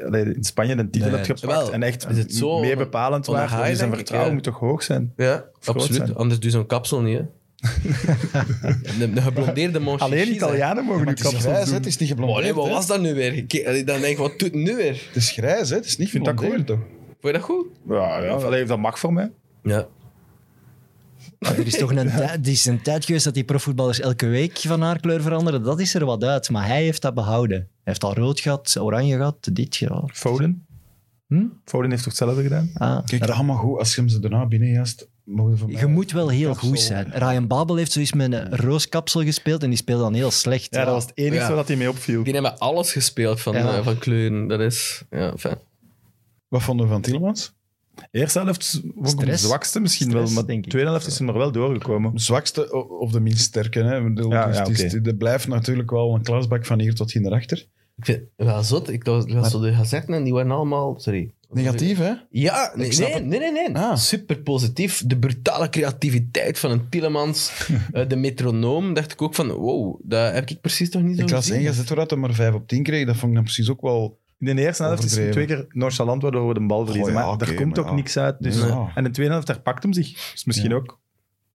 Speaker 1: allee, in Spanje een titel
Speaker 2: Nee.
Speaker 1: hebt gepakt
Speaker 5: Wel,
Speaker 1: en echt
Speaker 5: is het zo
Speaker 1: meer bepalend waard.
Speaker 5: high,
Speaker 1: Dus zijn
Speaker 5: ik,
Speaker 1: vertrouwen
Speaker 5: ja.
Speaker 1: moet toch hoog zijn?
Speaker 5: Ja, absoluut.
Speaker 1: zijn.
Speaker 5: Anders doe je zo'n kapsel niet, hè. de, de geblondeerde Monchichi.
Speaker 1: Alleen Italianen mogen nu kapsels
Speaker 4: hè?
Speaker 1: doen.
Speaker 4: het is niet geblondeerd.
Speaker 5: nee, wat was dat nu weer? Ik- allee, Dan denk ik, wat doet het nu weer?
Speaker 4: Het is grijs, hè? het is niet
Speaker 1: vind dat
Speaker 4: geblondeerd, toch?
Speaker 5: Vond je dat goed?
Speaker 1: Ja, ja allee, dat mag voor mij.
Speaker 5: Ja.
Speaker 2: Maar er is toch een, tijd- er is een tijd geweest dat die profvoetballers elke week van haar kleur veranderen. Dat is er wat uit. Maar hij heeft dat behouden. Hij heeft al rood gehad, oranje gehad, dit gehad.
Speaker 1: Foden.
Speaker 2: Hm?
Speaker 1: Foden heeft toch hetzelfde gedaan?
Speaker 2: Ah,
Speaker 4: Kijk, allemaal goed. Als je hem ze daarna binnenjast.
Speaker 2: Je moet wel heel
Speaker 4: kapsel.
Speaker 2: goed zijn. Ryan Babel heeft zoiets met een rooskapsel gespeeld en die speelde dan heel slecht.
Speaker 1: Ja, dat was het enige
Speaker 5: Ja.
Speaker 1: dat hij mee opviel.
Speaker 5: Die hebben alles gespeeld van,
Speaker 2: Ja.
Speaker 5: eh, van kleuren. Dat is... Ja, fijn.
Speaker 4: Wat vonden we van Tielemans?
Speaker 1: Eerste helft hem de zwakste misschien
Speaker 2: Stress,
Speaker 1: wel, maar
Speaker 2: denk
Speaker 1: de
Speaker 2: ik.
Speaker 1: tweede helft is hem er wel doorgekomen.
Speaker 4: De zwakste of de minst sterke. Hè? Ik bedoel,
Speaker 1: Ja,
Speaker 4: dus
Speaker 1: ja,
Speaker 4: is- er blijft natuurlijk wel een klasbak van hier tot hier naar achter.
Speaker 5: Ik vind het wel zot. Ik was, was zo de gazetten en die waren allemaal... Sorry.
Speaker 4: Negatief, hè?
Speaker 5: Ja, nee,
Speaker 4: Ik snap
Speaker 5: nee,
Speaker 4: het.
Speaker 5: nee, nee, nee.
Speaker 4: Ah.
Speaker 5: Super positief. De brutale creativiteit van een Tielemans, eh, de metronoom, dacht ik ook van, wow, dat heb ik precies toch niet zo
Speaker 4: Ik één gazet waaruit hij maar 5 op 10 kreeg. Dat vond ik dan precies ook wel...
Speaker 1: In de eerste helft is hij twee keer nonchalant waardoor we de bal verliezen.
Speaker 4: Oh ja,
Speaker 1: maar er komt
Speaker 4: maar
Speaker 1: ook
Speaker 4: ja.
Speaker 1: niks uit. Dus.
Speaker 4: Ja.
Speaker 1: En in de tweede helft herpakt hem zich. Dus misschien
Speaker 4: Ja.
Speaker 1: ook.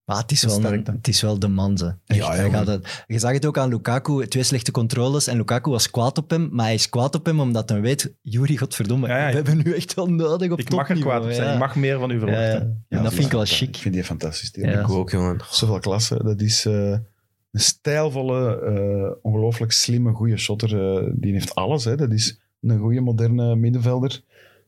Speaker 2: Maar het is, wel,
Speaker 1: sterk
Speaker 2: een-
Speaker 1: dan.
Speaker 2: het is wel de man, ze.
Speaker 4: Ja, ja,
Speaker 2: gaat het, je zag het ook aan Lukaku, twee slechte controles. En Lukaku was kwaad op hem, maar hij is kwaad op hem omdat hij weet, Juri, godverdomme,
Speaker 1: Ja, ja.
Speaker 2: we hebben nu echt wel nodig op
Speaker 1: Ik mag er kwaad op zijn.
Speaker 2: ja.
Speaker 1: Ik mag meer van u
Speaker 2: Ja,
Speaker 1: verwachten.
Speaker 2: ja. En dat vind ik wel
Speaker 4: Ik
Speaker 2: chic.
Speaker 4: vind die fantastisch. Die
Speaker 5: Ik ook, jongen.
Speaker 4: Zoveel klasse. Dat is eh, een stijlvolle, eh, ongelooflijk slimme, goede shotter. eh, die heeft alles. Hè. Dat is een goede, moderne middenvelder.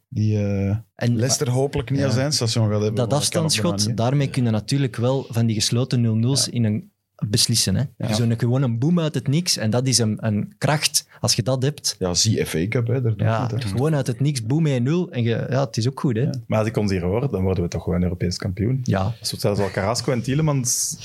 Speaker 4: Die eh
Speaker 2: En
Speaker 4: Leicester hopelijk niet
Speaker 2: Ja.
Speaker 4: als eindstation gaat hebben.
Speaker 2: dat afstandsschot, daarmee kunnen natuurlijk wel van die gesloten 0-0's in een beslissen. Hè?
Speaker 4: Ja.
Speaker 2: Zo'n gewoon een boom uit het niks. En dat is een, een kracht. Als je dat hebt,
Speaker 4: Ja, zie FA Cup. Hè. Daar doet
Speaker 2: ja,
Speaker 4: hè.
Speaker 2: gewoon uit het niks, boom 1-0. En je, ja, het is ook goed, hè?
Speaker 4: Ja.
Speaker 1: Maar als ik ons hier hoor, dan worden we toch gewoon Europees kampioen.
Speaker 2: Ja.
Speaker 1: Zelfs al Carrasco en Tielemans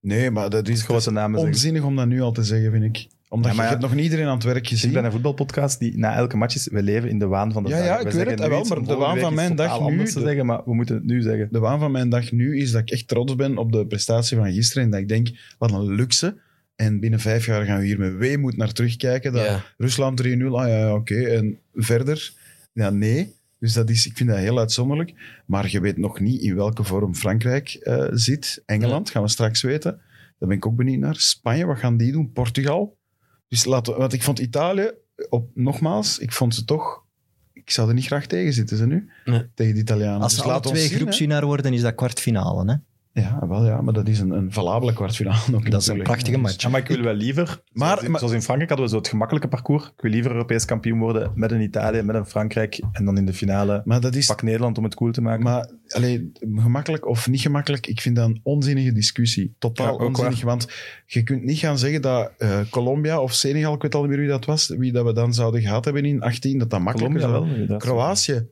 Speaker 4: Nee, maar dat is,
Speaker 1: grote namen zeggen.
Speaker 4: onzinnig om dat nu al te zeggen, vind ik. Omdat
Speaker 1: Ja,
Speaker 4: je hebt nog niet iedereen aan het werk
Speaker 1: Ik
Speaker 4: gezien.
Speaker 1: ben een voetbalpodcast die na elke match is, we leven in de waan van de
Speaker 4: Ja,
Speaker 1: dag.
Speaker 4: ja,
Speaker 1: We
Speaker 4: ik weet het, wel, maar de waan van mijn dag nu-
Speaker 1: te
Speaker 4: de-
Speaker 1: zeggen, maar we moeten het nu zeggen.
Speaker 4: De waan van mijn dag nu is dat ik echt trots ben op de prestatie van gisteren. En dat ik denk, wat een luxe. En binnen vijf jaar gaan we hier met weemoed naar terugkijken. Dat
Speaker 5: Ja.
Speaker 4: Rusland 3-0, ah ja, ja oké. En verder, ja, nee. Dus dat is, ik vind dat heel uitzonderlijk. Maar je weet nog niet in welke vorm Frankrijk eh, zit. Engeland, gaan we straks weten. Daar ben ik ook benieuwd naar. Spanje, wat gaan die doen? Portugal. Dus laten we, want ik vond Italië, op, nogmaals, ik vond ze toch... Ik zou er niet graag tegen zitten, ze nu.
Speaker 5: Nee.
Speaker 4: Tegen de Italianen.
Speaker 2: Als
Speaker 4: dus
Speaker 2: ze alle
Speaker 4: laat ons
Speaker 2: twee
Speaker 4: zien, hè.
Speaker 2: groepswinnaar worden, is dat kwartfinale. Hè?
Speaker 4: Ja, wel ja, maar dat is een, een valabele kwartfinale ook
Speaker 2: Dat is een prachtige match.
Speaker 1: Ja, maar ik wil wel liever,
Speaker 4: Maar-
Speaker 1: zoals, in,
Speaker 4: maar-
Speaker 1: zoals in Frankrijk hadden we zo het gemakkelijke parcours. Ik wil liever Europees kampioen worden met een Italië, met een Frankrijk en dan in de finale
Speaker 4: Maar dat is...
Speaker 1: pak Nederland om het cool te maken.
Speaker 4: Maar allee, gemakkelijk of niet gemakkelijk, ik vind dat een onzinnige discussie. Totaal
Speaker 1: Ja, ook
Speaker 4: onzinnig, want je kunt niet gaan zeggen dat eh, Colombia of Senegal, ik weet al niet meer wie dat was, wie dat we dan zouden gehad hebben in 18, dat dat makkelijker
Speaker 1: Colombia
Speaker 4: zou
Speaker 1: wel.
Speaker 4: Kroatië.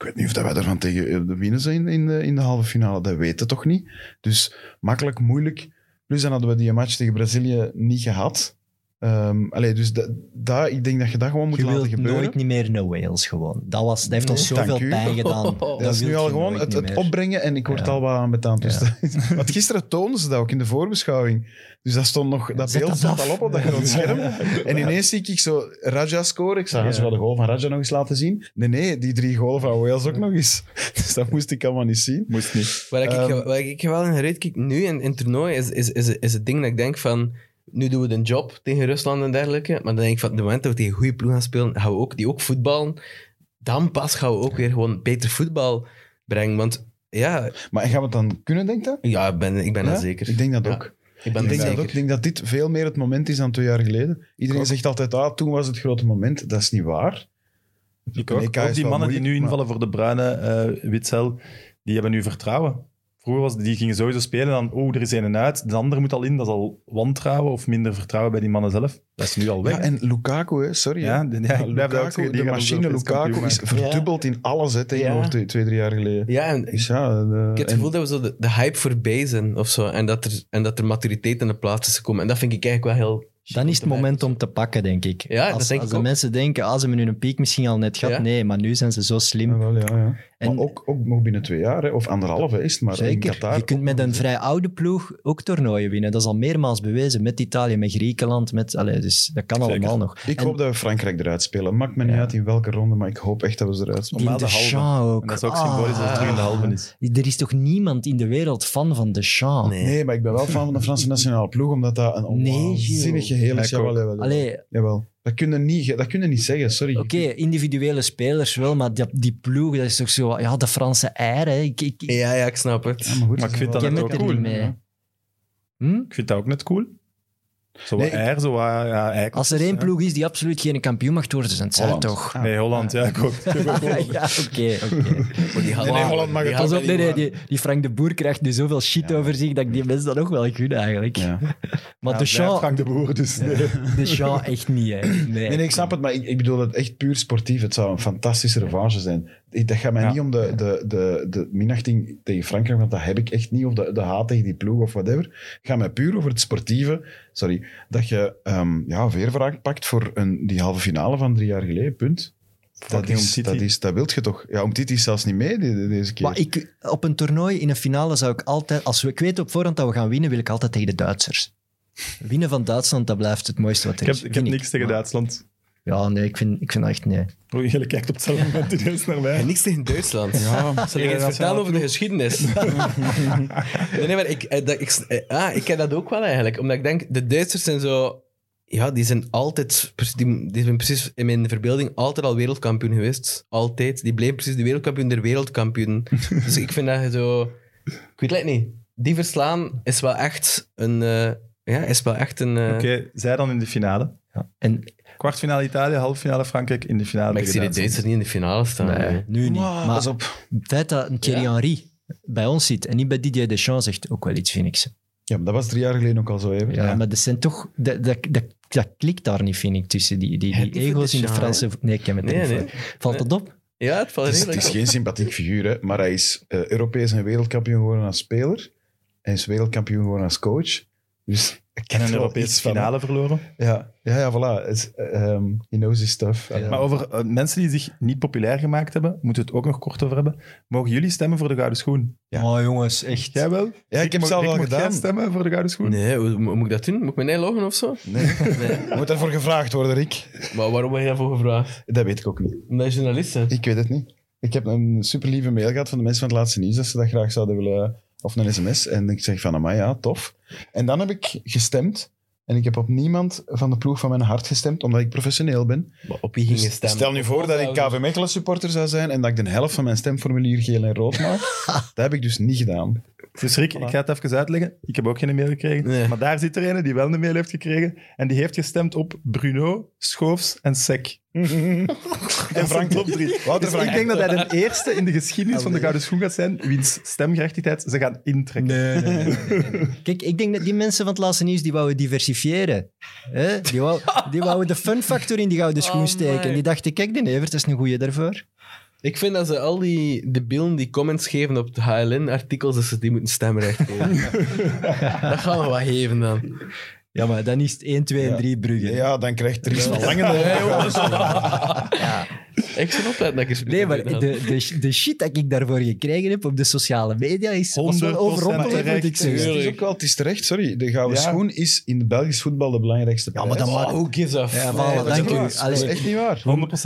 Speaker 4: Ik weet niet of dat wij daarvan tegen eh, de winnen zijn in de, in de halve finale. Dat weten toch niet. Dus makkelijk, moeilijk. Plus dan hadden we die match tegen Brazilië niet gehad. Ehm allee, dus da, da- ik denk dat je dat gewoon moet
Speaker 2: Je
Speaker 4: laten
Speaker 2: wilt
Speaker 4: gebeuren.
Speaker 2: nooit niet meer naar Wales gewoon. Dat, was, dat heeft
Speaker 4: Nee,
Speaker 2: ons zoveel pijn gedaan.
Speaker 4: Dat is nu
Speaker 2: wil
Speaker 4: al
Speaker 2: je
Speaker 4: gewoon het, opbrengen en ik word
Speaker 2: Ja.
Speaker 4: al wat aanbetaald. Dus
Speaker 2: Ja.
Speaker 4: dat- want gisteren toonden ze dat ook in de voorbeschouwing. Dus dat stond nog, dat
Speaker 2: Zet
Speaker 4: beeld
Speaker 2: dat
Speaker 4: stond
Speaker 2: af.
Speaker 4: al op op dat groot scherm. En ineens zie ik zo Raja scoren. Ik zag,
Speaker 2: Ja.
Speaker 4: ze gaan de goal van Raja nog eens laten zien. Nee, nee, die drie goalen van Wales ook nog eens. Dus dat moest ik allemaal niet zien.
Speaker 1: Moest niet.
Speaker 5: Waar ik,
Speaker 4: Ehm,
Speaker 5: waar ik wel in kijk nu in, in het toernooi is, is, is, is het ding dat ik denk van... Nu doen we de job tegen Rusland en dergelijke. Maar dan denk ik van, de moment dat we tegen goede ploeg gaan spelen, gaan we ook, die ook voetballen, dan pas gaan we ook weer gewoon beter voetbal brengen. Want ja,
Speaker 4: Maar gaan we het dan kunnen, denk je?
Speaker 5: ja ik ben, ik ben
Speaker 4: Ja?
Speaker 5: dat zeker.
Speaker 4: Ik denk dat
Speaker 5: Ja,
Speaker 4: ook.
Speaker 5: Ik ben
Speaker 4: Ik denk, dat ook. ik denk dat dit veel meer het moment is dan twee jaar geleden. Iedereen zegt altijd, ah, toen was het grote moment. Dat is niet waar.
Speaker 1: Ik ook. Ook die mannen die nu invallen voor de bruine eh Witzel, die hebben nu vertrouwen. Vroeger was die gingen sowieso spelen en dan, oh, er is een uit. De andere moet al in. Dat is al wantrouwen of minder vertrouwen bij die mannen zelf. Dat is nu al weg.
Speaker 4: Ja, en Lukaku, hè, sorry.
Speaker 1: Ja, de- ja, ik blijf dat ook
Speaker 4: Lukaku,
Speaker 1: zeggen, die
Speaker 4: de machine Lukaku is verdubbeld in alles hè, tegenover
Speaker 5: Ja.
Speaker 4: twee, twee, drie jaar geleden.
Speaker 5: Ja, en
Speaker 4: Dus ja, de-
Speaker 5: ik heb het
Speaker 4: en-
Speaker 5: gevoel dat we zo de, de hype voorbij zijn of zo. En dat er, en dat er maturiteit in de plaats is gekomen. En dat vind ik eigenlijk wel heel...
Speaker 2: Dan is het moment om te pakken, denk ik.
Speaker 5: Ja, dat
Speaker 2: als
Speaker 5: denk
Speaker 2: als
Speaker 5: ik
Speaker 2: de
Speaker 5: ook.
Speaker 2: mensen denken, ah, ze hebben nu een piek misschien al net gehad.
Speaker 5: Ja.
Speaker 2: Nee, maar nu zijn ze zo slim.
Speaker 4: Ja, wel, ja, ja.
Speaker 2: En-
Speaker 4: maar ook, ook nog binnen twee jaar, hè, of anderhalf is het maar. In
Speaker 2: Zeker.
Speaker 4: Qatar,
Speaker 2: je kunt met een vrij oude ploeg ook toernooien winnen. Dat is al meermaals bewezen. Met Italië, met Griekenland. Met, allee, dus dat kan
Speaker 1: Zeker.
Speaker 2: allemaal nog.
Speaker 4: Ik
Speaker 2: En
Speaker 4: hoop dat we Frankrijk eruit spelen. Maakt me niet
Speaker 2: Ja.
Speaker 4: uit in welke ronde, maar ik hoop echt dat we ze eruit spelen.
Speaker 1: Normaal de halve.
Speaker 2: Ook.
Speaker 1: En dat is ook symbolisch als het terug in de halve is.
Speaker 2: Ah. Er is toch niemand in de wereld fan van Deschamps?
Speaker 5: Nee.
Speaker 4: Nee, maar ik ben wel fan van de Franse nationale ploeg, omdat dat een
Speaker 2: Gilles.
Speaker 4: Geheel
Speaker 1: Ja,
Speaker 4: is. Jawel, jawel, jawel. Jawel. Dat kun je niet, dat kun je niet zeggen, sorry.
Speaker 2: Oké, individuele spelers wel, maar die, die ploeg, dat is toch zo... Ja, de Franse eier, hè. Ik, ik, ik-
Speaker 5: Ja, ja, ik snap het.
Speaker 4: Ja, maar goed,
Speaker 1: Maar ik vind dat net ook
Speaker 2: er
Speaker 1: cool.
Speaker 2: niet mee. Hm?
Speaker 1: Ik vind dat ook net cool. Zo wat
Speaker 4: Nee, ik-
Speaker 1: eier, zo wat, ja,
Speaker 2: Als er één
Speaker 1: ja.
Speaker 2: ploeg is die absoluut geen kampioen mag worden, dan zijn het toch.
Speaker 1: Nee, Holland, ja, ik ook.
Speaker 2: Ja, oké, oké.
Speaker 5: Maar die
Speaker 4: Nee, nee, Holland mag het ook
Speaker 2: nee, nee, die, die Frank de Boer krijgt nu zoveel shit over zich dat ik die mensen dat ook wel gun eigenlijk.
Speaker 4: Ja.
Speaker 2: Maar
Speaker 1: Ja,
Speaker 2: de Champ,
Speaker 1: Frank de Boer, dus nee.
Speaker 2: de Champ echt niet, hè. Nee.
Speaker 4: Nee, nee, ik snap het, maar ik, ik bedoel het echt puur sportief. Het zou een fantastische revanche zijn. Ik- Dat gaat mij
Speaker 1: Ja.
Speaker 4: niet om de, de, de, de minachting tegen Frankrijk, want dat heb ik echt niet, of de, de haat tegen die ploeg of whatever. Het gaat mij puur over het sportieve. Sorry, dat je ehm ja, veervraag pakt voor een, die halve finale van drie jaar geleden, punt. Dat, is, dat, is, dat wilt je toch? Ja, om Titi is zelfs niet mee de- deze keer.
Speaker 2: Maar ik, op een toernooi in een finale zou ik altijd, als we, ik weet op voorhand dat we gaan winnen, wil ik altijd tegen de Duitsers. Winnen van Duitsland, dat blijft het mooiste wat er
Speaker 1: Ik
Speaker 2: is.
Speaker 1: heb, ik heb niks tegen
Speaker 2: Maar-
Speaker 1: Duitsland.
Speaker 2: Ja, nee, ik vind, ik vind dat echt nee.
Speaker 1: Oh, jullie kijkt op hetzelfde moment ineens naar mij.
Speaker 5: En niks tegen Duitsland.
Speaker 4: Ja,
Speaker 5: Zal ik vertellen over de geschiedenis? nee, nee, maar ik, eh, dat, ik, eh, ah, ik ken dat ook wel eigenlijk. Omdat ik denk, de Duitsers zijn zo... Ja, die zijn altijd... precies- Die, die zijn precies in mijn verbeelding altijd al wereldkampioen geweest. Altijd. Die bleven precies de wereldkampioen der wereldkampioen. dus ik vind dat je zo... Ik weet het niet. Die verslaan is wel echt een... eh, ja, is wel echt een...
Speaker 1: Oké, zij dan in de finale.
Speaker 2: En
Speaker 1: Kwartfinale Italië, halve finale Frankrijk, in de finale
Speaker 5: Maar ik zie de. Duitsers niet in de finale staan.
Speaker 2: nee,
Speaker 5: nee.
Speaker 2: nu niet.
Speaker 4: Maar,
Speaker 2: maar
Speaker 4: pas op.
Speaker 2: het feit dat een Thierry Henry bij ons zit en niet bij Didier Deschamps zegt ook wel iets, vind ik. ze.
Speaker 4: Ja, maar dat was drie jaar geleden ook al zo even.
Speaker 2: Ja, maar dat zijn toch... Dat, dat, dat, dat klikt daar niet, vind ik, tussen die, die,
Speaker 5: Ja,
Speaker 2: die
Speaker 5: die
Speaker 2: ego's in de Franse... Nee, ik heb het
Speaker 5: Nee,
Speaker 2: niet
Speaker 5: nee.
Speaker 2: voor. Valt dat op?
Speaker 5: Ja, het valt
Speaker 4: Het is,
Speaker 5: heel
Speaker 4: het is
Speaker 5: erg op.
Speaker 4: geen sympathiek figuur, hè, maar hij is eh, Europees en wereldkampioen geworden als speler. En is wereldkampioen geworden als coach. Dus
Speaker 1: En een
Speaker 4: er wel
Speaker 1: Europese
Speaker 4: iets van,
Speaker 1: finale verloren.
Speaker 4: Ja, ja, ja voilà. Het is, ehm, he knows his stuff.
Speaker 2: Ja.
Speaker 1: Maar over eh, mensen die zich niet populair gemaakt hebben, moeten we het ook nog kort over hebben. Mogen jullie stemmen voor de Gouden Schoen?
Speaker 4: Ja.
Speaker 2: Oh, jongens, echt.
Speaker 1: Jij wel?
Speaker 4: Ja, ik heb het al gedaan.
Speaker 1: jij stemmen voor de Gouden Schoen?
Speaker 5: Nee, hoe, moet ik dat doen? Moet ik mijn eigen loggen of zo?
Speaker 4: Nee. Je moet daarvoor gevraagd worden, Rick.
Speaker 5: Maar waarom heb je daarvoor gevraagd?
Speaker 4: Dat weet ik ook niet.
Speaker 5: Omdat je journalist bent.
Speaker 4: Ik weet het niet. Ik heb een super lieve mail gehad van de mensen van het laatste nieuws dat ze dat graag zouden willen. Of een sms. En ik zeg van, amai, ja, tof. En dan heb ik gestemd. En ik heb op niemand van de ploeg van mijn hart gestemd, omdat ik professioneel ben.
Speaker 5: Maar op wie ging je
Speaker 4: Dus
Speaker 5: stemmen?
Speaker 4: stel nu voor dat ik KV Mechelen supporter zou zijn en dat ik de helft van mijn stemformulier geel en rood maak. dat heb ik dus niet gedaan.
Speaker 1: Dus Rick, ik ga het even uitleggen. Ik heb ook geen mail gekregen.
Speaker 5: Nee.
Speaker 1: Maar daar zit er een die wel een mail heeft gekregen. En die heeft gestemd op Bruno, Schoofs en Sek.
Speaker 4: En Frank
Speaker 1: top.
Speaker 4: Wouter
Speaker 1: Dus
Speaker 4: Frank.
Speaker 1: ik denk dat hij de eerste in de geschiedenis van de Gouden Schoen gaat zijn wiens stemgerechtigheid ze gaan intrekken.
Speaker 2: Nee, nee, nee, nee. Kijk, ik denk dat die mensen van het laatste nieuws, die wouden diversifiëren. Hè? Die, wou, die wouden de fun factor in die gouden schoen
Speaker 5: Oh,
Speaker 2: steken. En die dachten, kijk, de Evert is een goeie daarvoor.
Speaker 5: Ik vind dat ze al die debielen die comments geven op de HLN-artikels, dat ze die moeten stemrecht geven. dat gaan we wat geven dan.
Speaker 2: Ja, maar dan is het 1, 2 en 3 Brugge.
Speaker 4: Ja, dan krijgt Dries van Langen de
Speaker 5: Ik zal opletten dat ik eens
Speaker 2: Nee, maar de, de, de shit dat ik daarvoor gekregen heb op de sociale media is was wel
Speaker 1: 100%
Speaker 2: overrompelend, moet ik
Speaker 4: Het is
Speaker 2: zeggen.
Speaker 4: ook wel, het is terecht, sorry. De gouden
Speaker 1: Ja.
Speaker 4: schoen is in het Belgisch voetbal de belangrijkste
Speaker 2: Ja, maar dat
Speaker 5: Oh,
Speaker 2: maakt...
Speaker 5: who gives a
Speaker 2: Ja, voilà,
Speaker 4: dat,
Speaker 2: dank
Speaker 4: is dat is echt niet waar.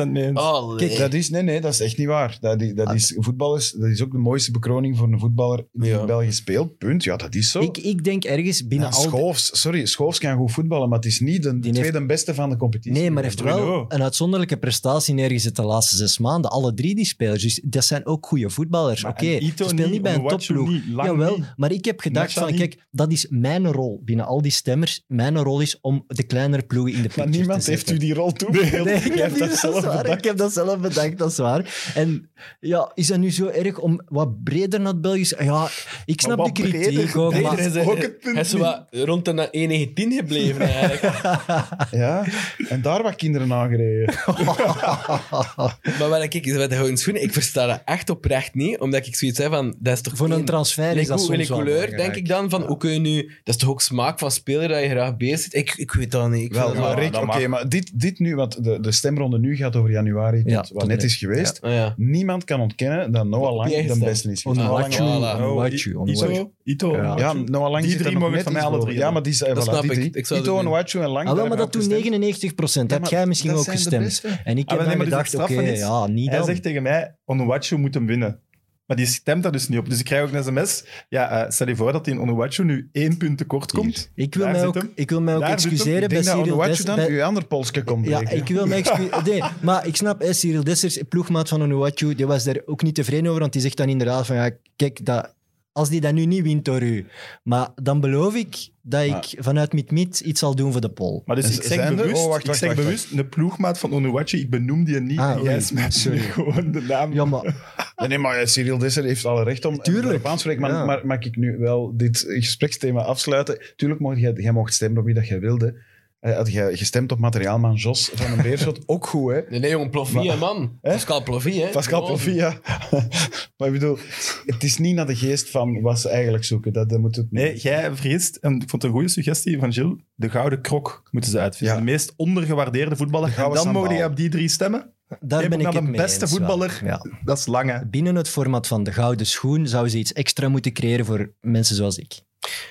Speaker 1: 100% mee eens.
Speaker 4: Kijk, dat is, nee, nee, dat is echt niet waar. Dat, die- dat is, voetbal is, dat is ook de mooiste bekroning voor een voetballer die
Speaker 5: Ja.
Speaker 4: in België speelt. Punt. Ja, dat is zo.
Speaker 2: Ik, ik denk ergens binnen
Speaker 4: Ja,
Speaker 2: al...
Speaker 4: Schoofs, sorry, Schoofs kan goed voetballen, maar het is niet de, de
Speaker 2: Die heeft-
Speaker 4: tweede beste van de competitie.
Speaker 2: Nee, maar heeft wel een uitzonderlijke prestatie neergezet de laatste zes maanden. Alle drie die spelers. Dus dat zijn ook goede voetballers.
Speaker 1: Maar
Speaker 2: Oké, spelen
Speaker 1: niet,
Speaker 2: niet bij een topploeg. Jawel,
Speaker 1: niet.
Speaker 2: maar ik heb gedacht van,
Speaker 1: niet.
Speaker 2: kijk, dat is mijn rol binnen al die stemmers. Mijn rol is om de kleinere ploegen in de
Speaker 4: Maar
Speaker 2: picture
Speaker 4: niemand
Speaker 2: te
Speaker 4: heeft u die rol toebedeeld.
Speaker 2: Nee, ik heb,
Speaker 4: dat
Speaker 2: dat
Speaker 4: zelf
Speaker 2: waar,
Speaker 4: bedacht.
Speaker 2: ik heb dat zelf bedacht, dat is waar. En ja, is dat nu zo erg om wat breder naar het Belgisch... Ja, ik snap de kritiek
Speaker 1: breder?
Speaker 2: ook, maar...
Speaker 5: hij is,
Speaker 4: ook het punt
Speaker 5: rond de 1,19 gebleven eigenlijk.
Speaker 4: Ja, en daar wat kinderen aangereden.
Speaker 5: maar wat ik, met de gouden schoenen, ik versta dat echt oprecht niet, omdat ik zoiets heb van, dat is toch
Speaker 2: Voor een transfer is dat
Speaker 5: hoe-
Speaker 2: soms wel
Speaker 5: couleur,
Speaker 2: belangrijk.
Speaker 5: denk ik dan, van hoe kun je nu... Dat is toch ook smaak van speler dat je graag bezig zit? Ik, ik weet dat niet. Ik
Speaker 4: Wel, maar
Speaker 5: zo-
Speaker 4: Rick, oké, maar dit, dit nu, want de, de stemronde nu gaat over januari, tot
Speaker 2: Ja,
Speaker 4: wat net is geweest.
Speaker 5: Ja.
Speaker 4: Niemand kan ontkennen dat Noah Lang de beste is.
Speaker 5: Ah, voilà.
Speaker 2: Onuachu,
Speaker 1: Ito,
Speaker 2: Ja.
Speaker 4: Ja, Noah Lang
Speaker 1: Die
Speaker 4: zit er
Speaker 1: drie mogen van mij alle drie
Speaker 4: Ja, maar die zijn
Speaker 5: Dat
Speaker 4: voilà,
Speaker 5: snap
Speaker 4: die
Speaker 5: ik.
Speaker 4: drie.
Speaker 5: Ik zou
Speaker 4: Ito. Onuachu en Lang.
Speaker 2: Ah, wel,
Speaker 4: daar
Speaker 2: maar dat
Speaker 4: heb ik gestemd.
Speaker 2: 99 procent.
Speaker 4: Ja,
Speaker 2: Dat
Speaker 4: maar
Speaker 2: jij misschien ook gestemd. En ik
Speaker 1: Ah,
Speaker 2: heb
Speaker 1: nee,
Speaker 2: dan
Speaker 1: maar dus
Speaker 2: gedacht, oké, ja, niet
Speaker 1: Hij
Speaker 2: dan.
Speaker 1: zegt tegen mij, Onuachu moet hem winnen. Maar die stemt daar dus niet op. Dus ik krijg ook een sms. Ja, eh, stel je voor dat die in Onuachu nu één punt tekort komt.
Speaker 2: Ik wil
Speaker 1: Daar
Speaker 2: mij ook, ik wil mij ook
Speaker 1: Daar
Speaker 2: excuseren
Speaker 4: Ik
Speaker 2: bij
Speaker 4: denk dat
Speaker 2: Cyril
Speaker 4: Onuachu
Speaker 2: Des-
Speaker 4: dan
Speaker 2: bij-
Speaker 4: uw ander polsje komt
Speaker 2: Ja,
Speaker 4: breken.
Speaker 2: ik wil mij excuseren. Nee, maar ik snap, Cyril Dessers, ploegmaat van Onuachu, die was daar ook niet tevreden over, want die zegt dan inderdaad van, ja, kijk, dat als die dat nu niet wint door u. Maar dan beloof ik dat ik vanuit Mid-Mid iets zal doen voor de pol.
Speaker 1: Maar dus ik zeg
Speaker 4: er-
Speaker 1: bewust,
Speaker 4: oh, wacht,
Speaker 1: ik
Speaker 4: wacht,
Speaker 1: zeg
Speaker 4: wacht,
Speaker 1: bewust een ploegmaat van Onuwachi, ik benoem die niet.
Speaker 2: Ah,
Speaker 1: jij nu gewoon de naam.
Speaker 2: Ja, maar
Speaker 4: Nee, maar Cyril Desser heeft alle recht om
Speaker 2: Tuurlijk.
Speaker 4: aan te spreken. Maar,
Speaker 2: Ja.
Speaker 4: maar mag ik nu wel dit gespreksthema afsluiten? Tuurlijk, mocht jij, jij mocht stemmen op wie dat jij wilde. Eh, Had jij gestemd op materiaalman Jos van een Beerschot, ook goed, hè?
Speaker 5: Nee, nee jongen, Plovie, hè, man.
Speaker 4: Hè?
Speaker 5: Pascal Plovie, hè.
Speaker 4: Pascal. Provia. maar ik bedoel, het is niet naar de geest van wat ze eigenlijk zoeken. Dat, dat moet het niet.
Speaker 1: Nee, jij vergist, en ik vond het een goede suggestie van Gilles, de gouden krok moeten ze uitvinden.
Speaker 4: Ja.
Speaker 1: De meest ondergewaardeerde voetballer. En dan mogen jij op die drie stemmen.
Speaker 2: daar
Speaker 1: Jij
Speaker 2: ben ik het
Speaker 1: de
Speaker 2: mee
Speaker 1: beste
Speaker 2: eens
Speaker 1: voetballer.
Speaker 2: Ja.
Speaker 1: Dat is lang, hè.
Speaker 2: Binnen het format van de gouden schoen zou ze iets extra moeten creëren voor mensen zoals ik.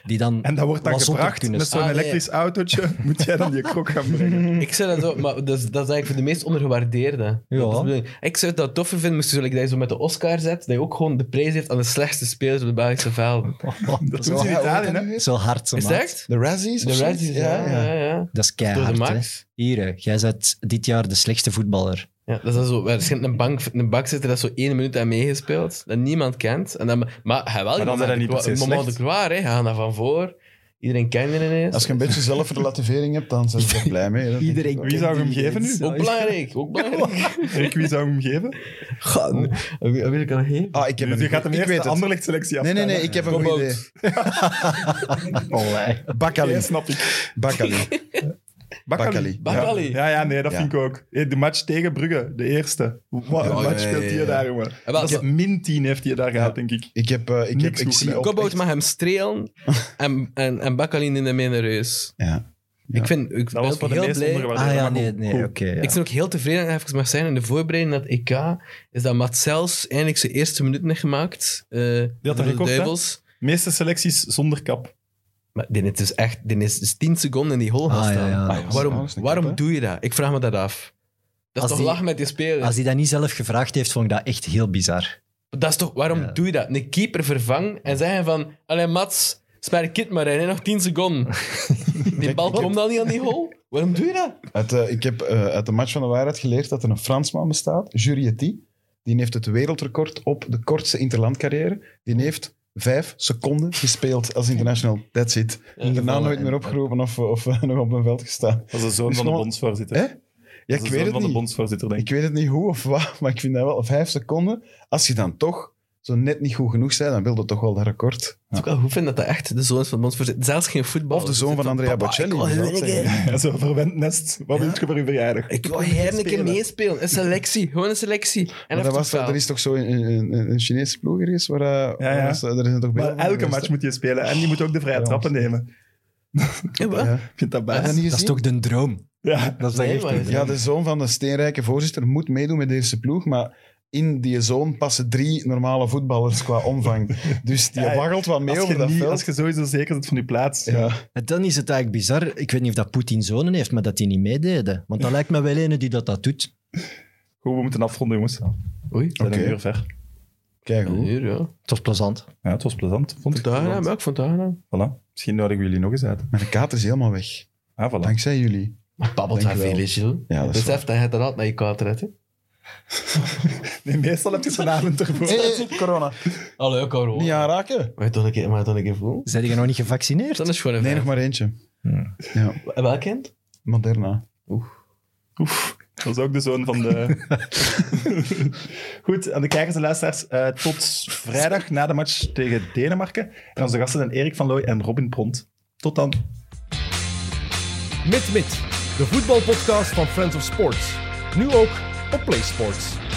Speaker 2: Die dan
Speaker 1: En dat wordt dan gebracht met zo'n
Speaker 5: Ah, nee.
Speaker 1: elektrisch autootje. Moet jij dan die krok gaan brengen?
Speaker 5: Ik zou dat zo, maar dat is, dat is eigenlijk voor de meest ondergewaardeerde.
Speaker 2: Ja.
Speaker 5: Is ik zou dat toffer vinden, moest je zo, like, dat je zo met de Oscar zet, dat je ook gewoon de prijs heeft aan de slechtste spelers op de Belgische velden.
Speaker 1: Dat doen ze in
Speaker 4: ja,
Speaker 1: Italië, hè.
Speaker 2: Zo hard, zo
Speaker 5: Is dat echt?
Speaker 4: De Razzies?
Speaker 5: De? Razzies, ja, ja, ja.
Speaker 2: Dat is
Speaker 5: Door de
Speaker 2: keihard. Hier, hè, jij bent dit jaar de slechtste voetballer.
Speaker 5: Ja, dat is dan zo, waarschijnlijk een, bank, een bak zitten dat zo één minuut aan meegespeeld, dat niemand kent. En dan, maar hij wel,
Speaker 1: Maar dan zijn dat niet
Speaker 5: moment
Speaker 1: slecht.
Speaker 5: de Croix, hè. Hij gaat daar van voor. Iedereen kent je ineens.
Speaker 4: Als je een beetje zelfrelativering hebt, dan zijn ze er blij mee. hè. Wel.
Speaker 1: Wie zou hem geven nu?
Speaker 5: Ook belangrijk, ook belangrijk.
Speaker 1: Rick, wie zou hem geven?
Speaker 5: Ga, wie wil ik al geven?
Speaker 4: Ah, ik heb
Speaker 1: Dus
Speaker 4: een
Speaker 1: je gaat hem
Speaker 4: ik
Speaker 1: eerst
Speaker 4: weet
Speaker 1: de
Speaker 4: het.
Speaker 1: Anderlecht selectie
Speaker 4: Nee, nee, nee,
Speaker 1: afgaan,
Speaker 4: ik heb een goed idee.
Speaker 1: Ja, snap ik.
Speaker 4: Bakali.
Speaker 1: Bakali.
Speaker 4: Bakali.
Speaker 5: Bakali.
Speaker 1: Ja, ja, nee, dat
Speaker 4: Ja.
Speaker 1: vind ik ook. De match tegen Brugge, de eerste. Wat een
Speaker 5: Ja,
Speaker 1: match
Speaker 5: ja,
Speaker 1: speelt
Speaker 5: ja,
Speaker 1: hij
Speaker 5: ja.
Speaker 1: daar, jongen. Dat is min 10 heeft hij daar gehad, denk ik.
Speaker 4: Ik heb, eh, ik, heb, ik zie echt-
Speaker 5: mag hem strelen en, en, en Bakkalin in de menereus.
Speaker 4: Ja.
Speaker 5: Ik, vind, ik ben
Speaker 1: Dat was voor de
Speaker 5: heel blij.
Speaker 2: Ah ja, nee, nee, oké. ja.
Speaker 5: Ik ben ook heel tevreden, dat ik even mag zijn, in de voorbereiding dat EK is dat Marcels eindelijk zijn eerste minuten heeft gemaakt. eh
Speaker 1: had een
Speaker 5: de
Speaker 1: record, hè?
Speaker 5: Duivels.
Speaker 1: meeste selecties zonder kap.
Speaker 5: Maar dit is dus echt, dit is dus 10 seconden in die hol gaan
Speaker 2: Ah, ja,
Speaker 5: staan.
Speaker 2: ja.
Speaker 4: Ah, ja,
Speaker 5: waarom waarom doe je dat? Ik vraag me dat af. Dat is
Speaker 2: Als
Speaker 5: toch lachen met die spelers?
Speaker 2: Als hij dat niet zelf gevraagd heeft, vond ik dat echt heel bizar.
Speaker 5: Dat is toch, waarom
Speaker 2: Ja.
Speaker 5: doe je dat? Een keeper vervangen en zeggen van, allee Mats, smaak kit maar in, nog 10 seconden. Die bal komt al niet aan die hol. Waarom doe je dat?
Speaker 4: Uit, eh, ik heb eh, uit de match van de waarheid geleerd dat er een Fransman bestaat, Jurietti. Die heeft het wereldrecord op de kortste interlandcarrière. Die heeft vijf seconden gespeeld als international. That's it. Daarna nooit meer opgeroepen of, of nog op een veld gestaan.
Speaker 1: Is de zoon
Speaker 4: Dus
Speaker 1: van de bondsvoorzitter.
Speaker 4: Hè? Ja, ik
Speaker 1: de
Speaker 4: weet
Speaker 1: zoon
Speaker 4: het
Speaker 1: van de
Speaker 4: niet.
Speaker 1: bondsvoorzitter, denk ik.
Speaker 4: Ik weet het niet hoe of wat, maar ik vind dat wel vijf seconden. Als je dan toch zo net niet goed genoeg bent, dan wil je toch wel dat record.
Speaker 5: Is ook wel goed vind dat dat echt de zoon is van ons voorzitter. Zelfs geen voetbal.
Speaker 4: Of de zoon van Andrea Bocelli.
Speaker 5: Keer-
Speaker 1: Ja, zo verwend nest. Wat wil je voor je verjaardag?
Speaker 5: ik wil hier een keer meespelen. Een selectie. Gewoon een selectie. En
Speaker 4: Maar dat was, er is toch zo een, een, een, een Chinese ploeg ergens waar... eh,
Speaker 1: Ja, ja.
Speaker 4: er zijn toch
Speaker 1: Maar elke match moet je spelen. En die moet ook de vrije
Speaker 4: Ja,
Speaker 1: trappen nemen.
Speaker 5: Ja, wat?
Speaker 4: Ja.
Speaker 1: Ik vind dat
Speaker 4: dat
Speaker 2: Dat is toch de droom?
Speaker 1: Ja,
Speaker 2: Dat is
Speaker 5: Nee,
Speaker 2: echt
Speaker 5: maar-
Speaker 4: Ja,
Speaker 2: droom.
Speaker 4: de zoon van de steenrijke voorzitter moet meedoen met de eerste ploeg, maar in die zoon passen drie normale voetballers qua omvang. Dus die
Speaker 1: Ja, ja.
Speaker 4: waggelt wat mee over dat
Speaker 1: niet,
Speaker 4: veld.
Speaker 1: als je sowieso zeker zit van je plaats.
Speaker 4: Ja.
Speaker 2: Dan is het eigenlijk bizar. Ik weet niet of dat Poetin zonen heeft, maar dat die niet meededen. Want dat lijkt me wel een die dat, dat doet.
Speaker 1: Goed, we moeten afronden, jongens. We
Speaker 5: Oei.
Speaker 1: zijn
Speaker 4: Oké.
Speaker 1: een uur ver.
Speaker 4: Kijk
Speaker 5: Een
Speaker 4: hoe.
Speaker 5: uur, ja.
Speaker 2: Het was plezant.
Speaker 1: Ja, het was plezant. Vond ik plezant.
Speaker 5: maar ook vandaag gedaan.
Speaker 1: Voilà. Misschien nodigen we jullie nog eens uit.
Speaker 4: Mijn kater is helemaal weg.
Speaker 1: Ah, voilà.
Speaker 4: Dankzij jullie.
Speaker 5: Maar babbelt
Speaker 4: wel.
Speaker 5: veel, is, joh.
Speaker 4: Ja, dat
Speaker 5: Besef dat je dat altijd naar je hè.
Speaker 1: Nee, meestal heb je vanavond ervoor.
Speaker 4: corona.
Speaker 5: Allee, Caro.
Speaker 4: Niet aanraken.
Speaker 5: Maar een keer, maar een keer voelen.
Speaker 2: Zijn je nog niet gevaccineerd?
Speaker 5: Dat is gewoon een
Speaker 4: Nee, nog maar eentje.
Speaker 2: Hmm.
Speaker 4: Ja,
Speaker 5: Welk kind?
Speaker 4: Moderna.
Speaker 1: Oef, dat is ook de zoon van de... Goed, aan de kijkers en luisteraars, eh, tot vrijdag na de match tegen Denemarken. En onze gasten zijn Erik van Looy en Robin Pront. Tot dan.
Speaker 3: Mit Mit, de voetbalpodcast van Friends of Sports. Nu ook op PlaySports.